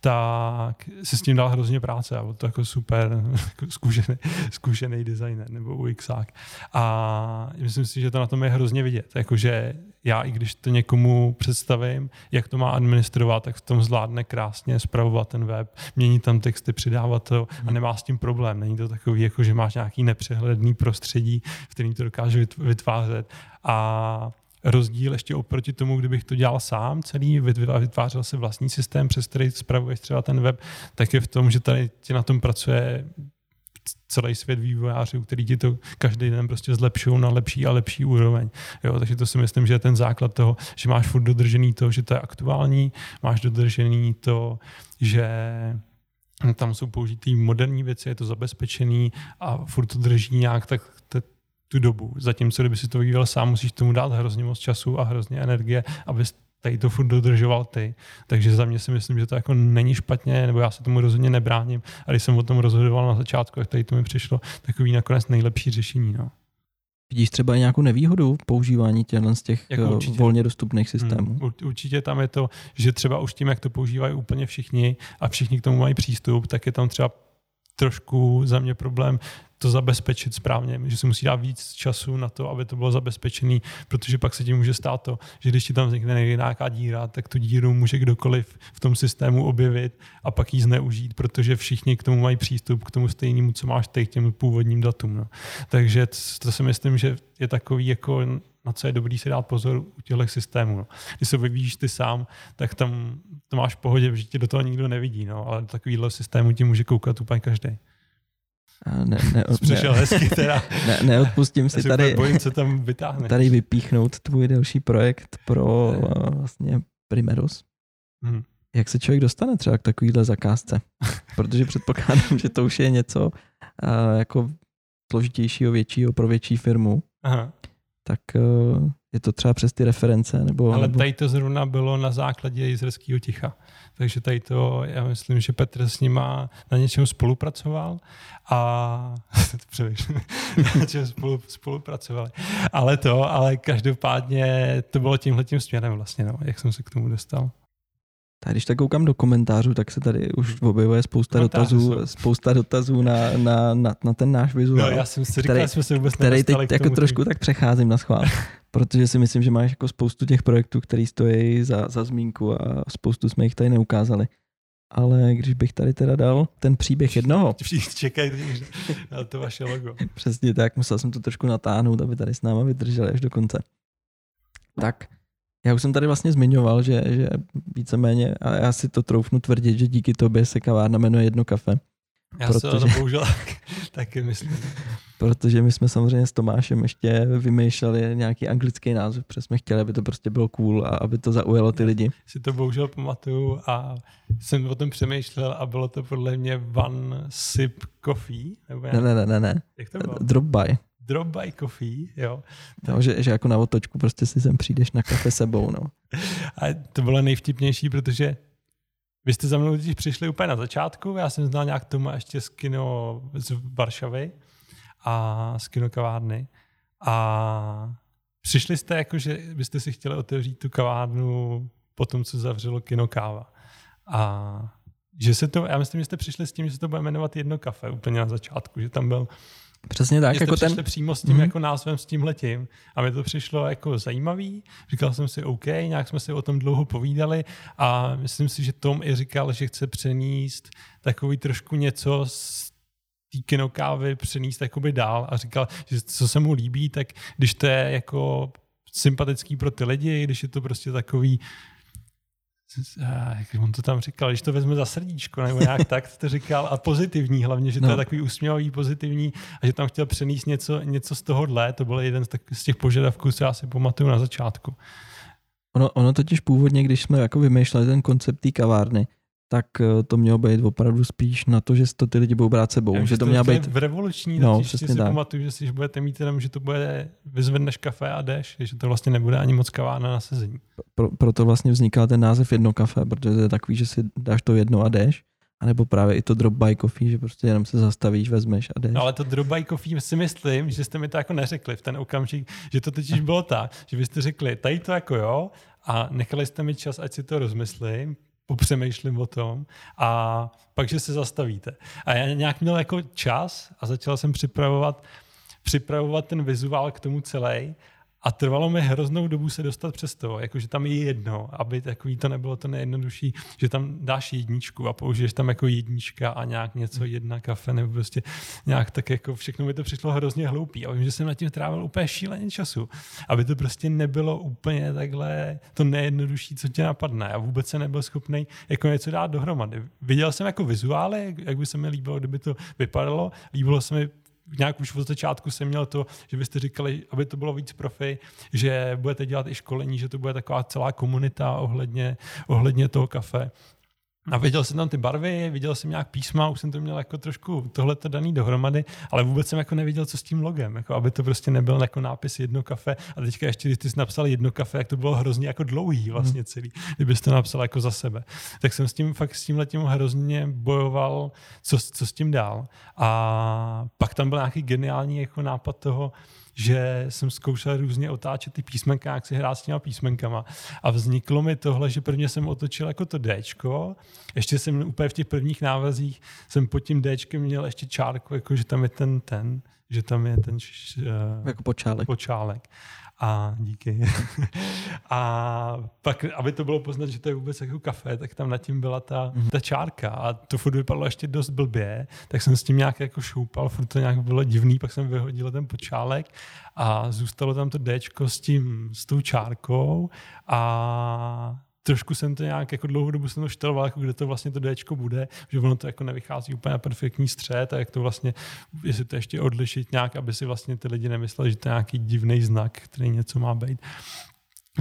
tak se s tím dal hrozně práce a byl to jako super jako zkušený, zkušený designer nebo UXák. A myslím si, že to na tom je hrozně vidět. Jakože já, i když to někomu představím, jak to má administrovat, tak v tom zvládne krásně spravovat ten web, měnit tam texty, přidávat to a mhm. nemá s tím problém. Není to takový, jako že máš nějaký nepřehledný prostředí, v kterým to dokáže vytvářet. A rozdíl ještě oproti tomu, kdybych to dělal sám celý, vytvářel si vlastní systém, přes který spravuješ třeba ten web, tak je v tom, že tady ti na tom pracuje celý svět vývojářů, který ti to každý den prostě zlepšují na lepší a lepší úroveň. Jo, takže to si myslím, že je ten základ toho, že máš furt dodržený to, že to je aktuální, máš dodržený to, že tam jsou použitý moderní věci, je to zabezpečený a furt to drží nějak tak tu dobu. Zatímco, kdyby si to vyvíjel sám, musíš tomu dát hrozně moc času a hrozně energie, aby tady to furt dodržoval ty. Takže za mě si myslím, že to jako není špatně, nebo já se tomu rozhodně nebráním. A když jsem o tom rozhodoval na začátku, tak tady to mi přišlo takový nakonec nejlepší řešení. No. Vidíš třeba i nějakou nevýhodu v používání těchto z těch jako eh, volně dostupných hmm, systémů? Hmm, určitě tam je to, že třeba už tím, jak to používají úplně všichni a všichni k tomu mají přístup, tak je tam třeba trošku za mě problém to zabezpečit správně, že si musí dát víc času na to, aby to bylo zabezpečené, protože pak se tím může stát to, že když ti tam vznikne nějaká díra, tak tu díru může kdokoliv v tom systému objevit a pak ji zneužít, protože všichni k tomu mají přístup, k tomu stejnému, co máš teď, těm původním datům. No. Takže to si myslím, že je takový jako na co je dobrý si dát pozor u těchto systémů. No. Když se vyvíjíš ty sám, tak tam to máš v pohodě, že ti do toho nikdo nevidí, no, ale takovýhle systému ti může koukat úplně každý. Ne, ne, ne, hezky teda. Ne, neodpustím si tady, bojím, co tam vytáhne. tady vypíchnout tvůj další projekt pro ne. vlastně Primerus. Hmm. Jak se člověk dostane třeba k takovýhle zakázce? Protože předpokládám, že to už je něco uh, jako složitějšího, většího pro větší firmu. Aha. Tak uh, Je to třeba přes ty reference? Nebo, Ale nebo... tady to zrovna bylo na základě jizerského ticha. Takže tady to, já myslím, že Petr s nima na něčem spolupracoval a na něčem spolu, spolupracovali. Ale to, ale každopádně to bylo tímhle tím směrem vlastně, no, jak jsem se k tomu dostal. Tak když tak koukám do komentářů, tak se tady už objevuje spousta dotazů, spousta dotazů na, na, na, na ten náš vizuál. No, já jsem si říkal, který, jsme se vůbec který teď jako tomu, trošku tak přecházím na schvál, protože si myslím, že máš jako spoustu těch projektů, který stojí za, za zmínku a spoustu jsme jich tady neukázali. Ale když bych tady teda dal ten příběh jednoho. Čekaj na to vaše logo. Přesně tak, musel jsem to trošku natáhnout, aby tady s náma vydrželi až do konce. Tak, já už jsem tady vlastně zmiňoval, že, že víceméně, a já si to troufnu tvrdit, že díky tobě se kavárna jmenuje Jedno kafe. Já protože, se to bohužel taky myslím. Protože my jsme samozřejmě s Tomášem ještě vymýšleli nějaký anglický název, protože jsme chtěli, aby to prostě bylo cool a aby to zaujalo ty lidi. Si to bohužel pamatuju a jsem o tom přemýšlel a bylo to podle mě One Sip Coffee. Nebo ne, ne, ne, ne, ne. Jak to bylo? Drop by drop by coffee, jo. No, že, že jako na otočku prostě si sem přijdeš na kafe sebou, no. A to bylo nejvtipnější, protože vy jste za mnou když přišli úplně na začátku, já jsem znal nějak Toma ještě z kino z Varšavy a z kino kavárny a přišli jste jako, že byste si chtěli otevřít tu kavárnu po tom, co zavřelo kino káva. A že se to, já myslím, že jste přišli s tím, že se to bude jmenovat jedno kafe úplně na začátku, že tam byl Přesně tak. Jako ten... přímo s tím mm. jako názvem, s tím letím. A mi to přišlo jako zajímavý. Říkal jsem si, OK, nějak jsme si o tom dlouho povídali a myslím si, že Tom i říkal, že chce přenést takový trošku něco z té kinokávy přenést jakoby dál a říkal, že co se mu líbí, tak když to je jako sympatický pro ty lidi, když je to prostě takový jak on to tam říkal, když to vezme za srdíčko, nebo nějak tak to říkal, a pozitivní hlavně, že to no. je takový úsměvavý, pozitivní a že tam chtěl přenést něco, něco z tohohle, to byl jeden z, tak, z těch požadavků, co já si pamatuju na začátku. Ono, ono totiž původně, když jsme jako vymýšleli ten koncept té kavárny, tak eh, to mělo být opravdu spíš na to, že to ty lidi budou brát sebou. Já, že to, mělo být v revoluční, no, přesně si tak. pamatuju, že si budete mít jenom, že to bude vyzvedneš kafe a jdeš, že to vlastně nebude ani moc kavárna na sezení. Pro, proto vlastně vzniká ten název jedno kafe, protože to je takový, že si dáš to jedno a jdeš. A nebo právě i to drop by coffee, že prostě jenom se zastavíš, vezmeš a jdeš. No, ale to drop by coffee si myslím, že jste mi to jako neřekli v ten okamžik, že to totiž bylo tak, že vy jste řekli, tady to jako jo, a nechali jste mi čas, ať si to rozmyslím, popřemýšlím o tom a pak, že se zastavíte. A já nějak měl jako čas a začal jsem připravovat, připravovat ten vizuál k tomu celý a trvalo mi hroznou dobu se dostat přes to, jakože tam je jedno, aby takový to nebylo to nejjednodušší, že tam dáš jedničku a použiješ tam jako jednička a nějak něco jedna kafe nebo prostě nějak tak jako všechno mi to přišlo hrozně hloupý. A vím, že jsem na tím trávil úplně šíleně času, aby to prostě nebylo úplně takhle to nejjednodušší, co tě napadne. A vůbec se nebyl schopný jako něco dát dohromady. Viděl jsem jako vizuály, jak by se mi líbilo, kdyby to vypadalo. Líbilo se mi nějak už od začátku jsem měl to, že byste říkali, aby to bylo víc profi, že budete dělat i školení, že to bude taková celá komunita ohledně, ohledně toho kafe. A viděl jsem tam ty barvy, viděl jsem nějak písma, už jsem to měl jako trošku tohleto daný dohromady, ale vůbec jsem jako neviděl, co s tím logem, jako aby to prostě nebyl jako nápis jedno kafe. A teďka ještě, když ty jsi napsal jedno kafe, jak to bylo hrozně jako dlouhý vlastně celý, kdybyste napsal jako za sebe. Tak jsem s tím fakt s tím letím hrozně bojoval, co, co s tím dál. A pak tam byl nějaký geniální jako nápad toho, že jsem zkoušel různě otáčet ty písmenka, jak si hrát s těma písmenkama. A vzniklo mi tohle, že prvně jsem otočil jako to Dčko, ještě jsem úplně v těch prvních návazích jsem pod tím Dčkem měl ještě čárku, jako že tam je ten ten, že tam je ten uh, jako počálek. počálek. A díky. a pak, aby to bylo poznat, že to je vůbec jako kafe, tak tam nad tím byla ta, mm-hmm. ta čárka a to furt vypadalo ještě dost blbě, tak jsem s tím nějak jako šoupal, furt to nějak bylo divný, pak jsem vyhodil ten počálek a zůstalo tam to Dčko s tím, s tou čárkou a trošku jsem to nějak jako dlouhou dobu jsem to šteloval, jako kde to vlastně to Dčko bude, že ono to jako nevychází úplně na perfektní střed a jak to vlastně, jestli to ještě odlišit nějak, aby si vlastně ty lidi nemysleli, že to je nějaký divný znak, který něco má být.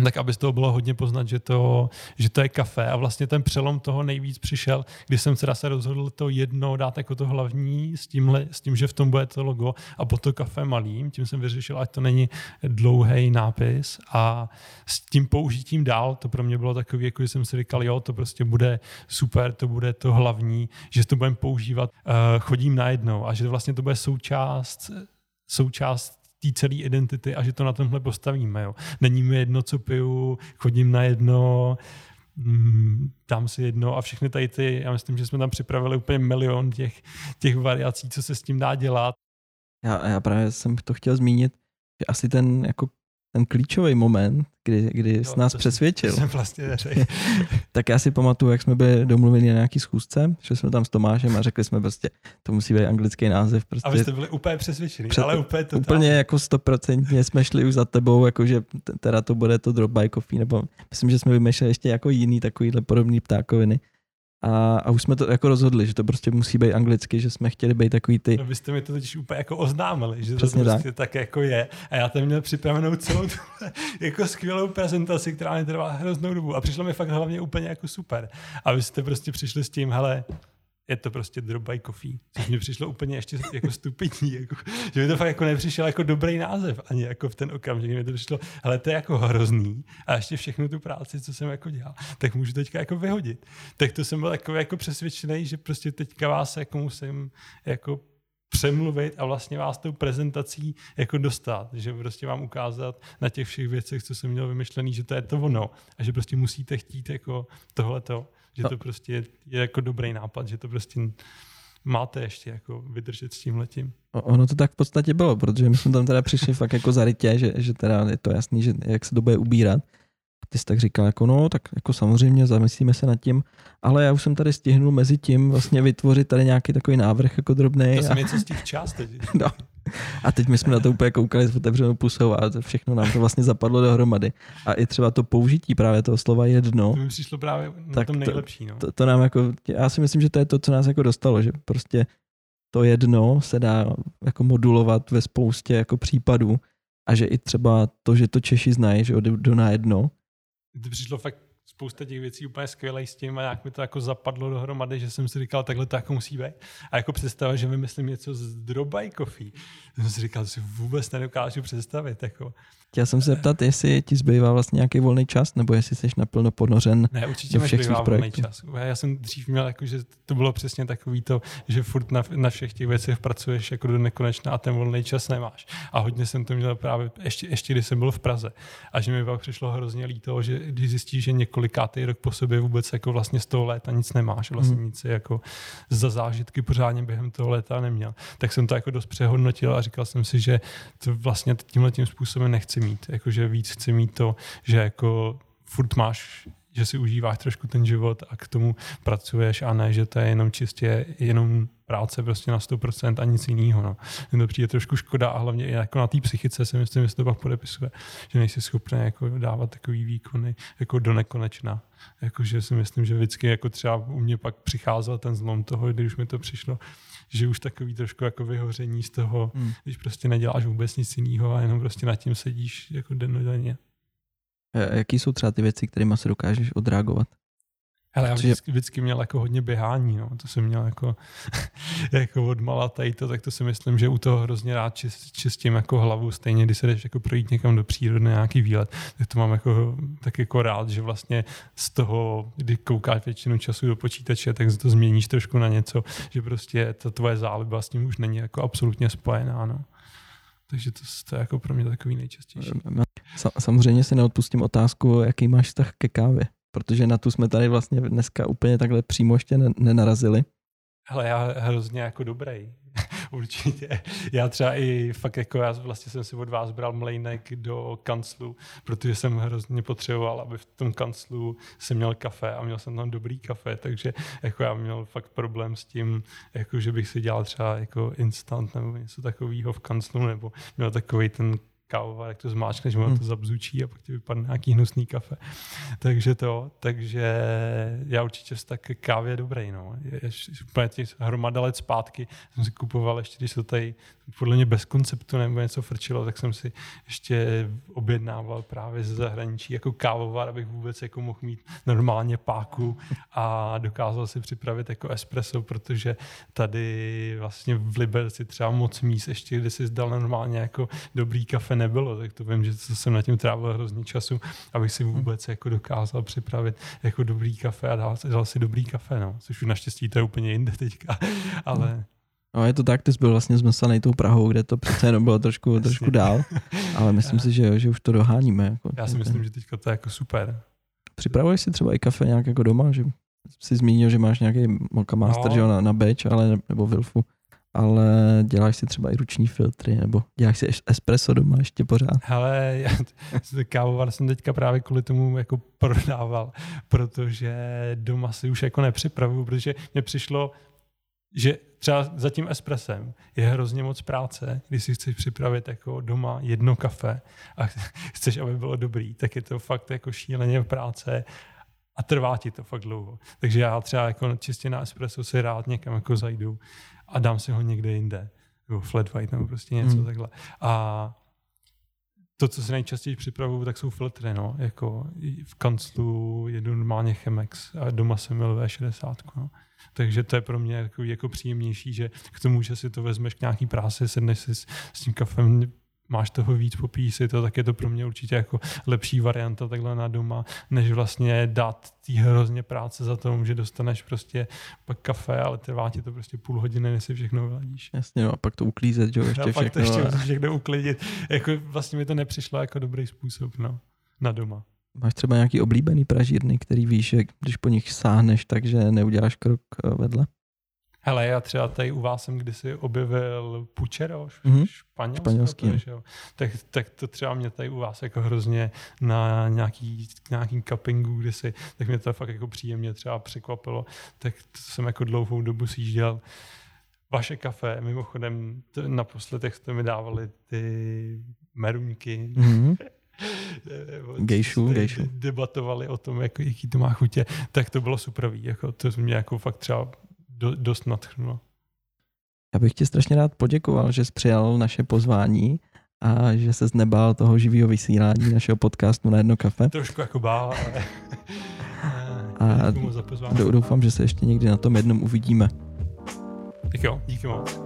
Tak aby z toho bylo hodně poznat, že to, že to je kafe. A vlastně ten přelom toho nejvíc přišel, když jsem teda se rozhodl to jedno dát jako to hlavní s, tímhle, s tím, že v tom bude to logo a po to kafe malým. Tím jsem vyřešil, ať to není dlouhý nápis a s tím použitím dál, to pro mě bylo takový, jako jsem si říkal, jo, to prostě bude super, to bude to hlavní, že to budeme používat, uh, chodím najednou a že vlastně to bude součást součást té celé identity a že to na tomhle postavíme. Jo. Není mi jedno, co piju, chodím na jedno, mm, dám si jedno a všechny tady ty, já myslím, že jsme tam připravili úplně milion těch, těch variací, co se s tím dá dělat. Já, já právě jsem to chtěl zmínit, že asi ten jako ten klíčový moment, kdy, kdy jo, jsi nás přesvědčil. Jsem vlastně tak já si pamatuju, jak jsme byli domluveni na nějaký schůzce, že jsme tam s Tomášem a řekli jsme prostě, to musí být anglický název. Prostě a vy jste byli úplně přesvědčení, před, ale úplně totál. Úplně jako stoprocentně jsme šli už za tebou, jakože teda to bude to drop by coffee, nebo myslím, že jsme vymýšleli ještě jako jiný takovýhle podobný ptákoviny. A, a už jsme to jako rozhodli, že to prostě musí být anglicky, že jsme chtěli být takový ty. No vy jste mi to totiž úplně jako oznámili, že Přesně to prostě tak. tak jako je. A já tam měl připravenou celou tu jako skvělou prezentaci, která mi trvá hroznou dobu. A přišlo mi fakt hlavně úplně jako super. A vy jste prostě přišli s tím, hele, je to prostě drop by coffee, což mi přišlo úplně ještě jako stupidní, jako, že mi to fakt jako nepřišel jako dobrý název, ani jako v ten okamžik mi to přišlo, ale to je jako hrozný a ještě všechnu tu práci, co jsem jako dělal, tak můžu teďka jako vyhodit. Tak to jsem byl jako, jako přesvědčený, že prostě teďka vás jako musím jako přemluvit a vlastně vás tou prezentací jako dostat, že prostě vám ukázat na těch všech věcech, co jsem měl vymyšlený, že to je to ono a že prostě musíte chtít jako tohleto že to prostě je, je jako dobrý nápad, že to prostě máte ještě jako vydržet s tím letím. Ono to tak v podstatě bylo, protože my jsme tam teda přišli fakt jako zarytě, že, že teda je to jasný, že jak se to bude ubírat. Ty jsi tak říkal, jako no, tak jako samozřejmě zamyslíme se nad tím, ale já už jsem tady stihnul mezi tím vlastně vytvořit tady nějaký takový návrh jako drobný. To jsem a... něco z těch část teď. no. A teď my jsme na to úplně koukali s otevřenou pusou a všechno nám to vlastně zapadlo dohromady. A i třeba to použití právě toho slova jedno. To mi přišlo právě na tak tom nejlepší. No. To, to, nám jako, já si myslím, že to je to, co nás jako dostalo, že prostě to jedno se dá jako modulovat ve spoustě jako případů a že i třeba to, že to Češi znají, že jdu na jedno. To přišlo fakt spousta těch věcí úplně skvělé s tím a jak mi to jako zapadlo dohromady, že jsem si říkal, takhle to jako musí být. A jako představa, že vymyslím něco z drobaj coffee, jsem si říkal, že si vůbec nedokážu představit. Jako. Chtěl jsem se zeptat, jestli ti zbývá vlastně nějaký volný čas, nebo jestli jsi naplno ponořen ne, určitě do všech svých projektů. čas. Já jsem dřív měl, jako, že to bylo přesně takový to, že furt na, na všech těch věcech pracuješ jako do nekonečna a ten volný čas nemáš. A hodně jsem to měl právě ještě, ještě když jsem byl v Praze. A že mi pak přišlo hrozně líto, že když zjistíš, že několikátý rok po sobě vůbec jako vlastně z toho léta nic nemáš, vlastně hmm. nic jako za zážitky pořádně během toho léta neměl. Tak jsem to jako dost přehodnotil a říkal jsem si, že to vlastně tímhle tím způsobem nechci chci mít. Jakože víc chci mít to, že jako furt máš že si užíváš trošku ten život a k tomu pracuješ a ne, že to je jenom čistě jenom práce prostě na 100% a nic jiného. No. To přijde trošku škoda a hlavně i jako na té psychice si myslím, že se to pak podepisuje, že nejsi schopný jako dávat takový výkony jako do nekonečna. Jakože si myslím, že vždycky jako třeba u mě pak přicházel ten zlom toho, když mi to přišlo, že už takový trošku jako vyhoření z toho, hmm. když prostě neděláš vůbec nic jiného a jenom prostě nad tím sedíš jako dennodenně. Jaký jsou třeba ty věci, kterými se dokážeš odreagovat? Ale já vždycky, vždycky měl jako hodně běhání, no. to jsem měl jako, jako od mala tady to, tak to si myslím, že u toho hrozně rád čist, čistím jako hlavu, stejně když se jdeš jako projít někam do přírody na nějaký výlet, tak to mám jako, tak jako rád, že vlastně z toho, kdy koukáš většinu času do počítače, tak to změníš trošku na něco, že prostě ta tvoje záliba s tím už není jako absolutně spojená, no. Takže to, to je jako pro mě takový nejčastější. Samozřejmě si neodpustím otázku, jaký máš vztah ke kávě protože na tu jsme tady vlastně dneska úplně takhle přímo ještě nenarazili. Ale já hrozně jako dobrý. Určitě. Já třeba i fakt jako já vlastně jsem si od vás bral mlejnek do kanclu, protože jsem hrozně potřeboval, aby v tom kanclu jsem měl kafe a měl jsem tam dobrý kafe, takže jako já měl fakt problém s tím, jako že bych si dělal třeba jako instant nebo něco takového v kanclu, nebo měl takový ten kávovar, jak to zmáčkneš, ono Hmm. to zabzučí a pak ti vypadne nějaký hnusný kafe. Takže to, takže já určitě tak ke kávě dobrý, no. Je, je, úplně těch hromada let zpátky jsem si kupoval ještě, když to tady podle mě bez konceptu nebo něco frčilo, tak jsem si ještě objednával právě ze zahraničí jako kávovar, abych vůbec jako mohl mít normálně páku a dokázal si připravit jako espresso, protože tady vlastně v Liberci třeba moc míst ještě, kde si zdal normálně jako dobrý kafe nebylo, tak to vím, že to jsem na tím trávil hrozně času, abych si vůbec jako dokázal připravit jako dobrý kafe a dal, dal si dobrý kafe, no. Což už naštěstí to je úplně jinde teďka, ale No je to tak, ty jsi byl vlastně zmlsaný tou Prahou, kde to přece jenom bylo trošku, Jasně. trošku dál, ale myslím si, že, jo, že už to doháníme. Jako, já si myslím, že teďka to je jako super. Připravuješ si třeba i kafe nějak jako doma, že jsi zmínil, že máš nějaký Mocha Master, No. že na, na Batch, ale, nebo Wilfu, ale děláš si třeba i ruční filtry, nebo děláš si es- espresso doma ještě pořád. Hele, já kávovar jsem teďka právě kvůli tomu jako prodával, protože doma si už jako nepřipravuju, protože mně přišlo, že třeba za tím espresem je hrozně moc práce, když si chceš připravit jako doma jedno kafe a chceš, aby bylo dobrý, tak je to fakt jako šíleně práce a trvá ti to fakt dlouho. Takže já třeba jako čistě na espresso si rád někam jako zajdu a dám si ho někde jinde. Nebo flat white, nebo prostě něco Hmm. takhle. A to, co si nejčastěji připravuju, tak jsou filtry, no. Jako v kanclu jedu normálně Chemex a doma jsem měl V60, no. Takže to je pro mě jako, jako příjemnější, že k tomu, že si to vezmeš k nějaký práci, sedneš si s, s tím kafem, máš toho víc, popíš si to, tak je to pro mě určitě jako lepší varianta takhle na doma, než vlastně dát tý hrozně práce za tom, že dostaneš prostě pak kafe, ale trvá ti to prostě půl hodiny, než si všechno vyladíš. Jasně, no a pak to uklízet, jo, ještě a pak to všechno. ještě a musíš všechno uklidit. Jako vlastně mi to nepřišlo jako dobrý způsob, no, na doma. Máš třeba nějaký oblíbený pražírny, který víš, že když po nich sáhneš, takže neuděláš krok eh, vedle? Hele, já třeba tady u vás jsem kdysi objevil Pučero, Mhm. mm-hmm. španělský, tak, tak to třeba mě tady u vás jako hrozně na nějaký, nějakým cuppingu kdysi, tak mě to fakt jako příjemně třeba překvapilo, tak to jsem jako dlouhou dobu sjížděl vaše kafe, mimochodem to, naposled, jak jste mi dávali ty meruňky, Mhm. eh, Gejšu, gejšu. de- debatovali o tom, jak, jaký to má chutě, tak to bylo superový, jako to mě jako fakt třeba do, dost nadchnulo. Já bych ti strašně rád poděkoval, že jsi přijal naše pozvání a že se nebál toho živého vysílání našeho podcastu na jedno kafe. Trošku jako bál, ale A Doufám, že se ještě někdy na tom jednom uvidíme. Tak jo, díky moc.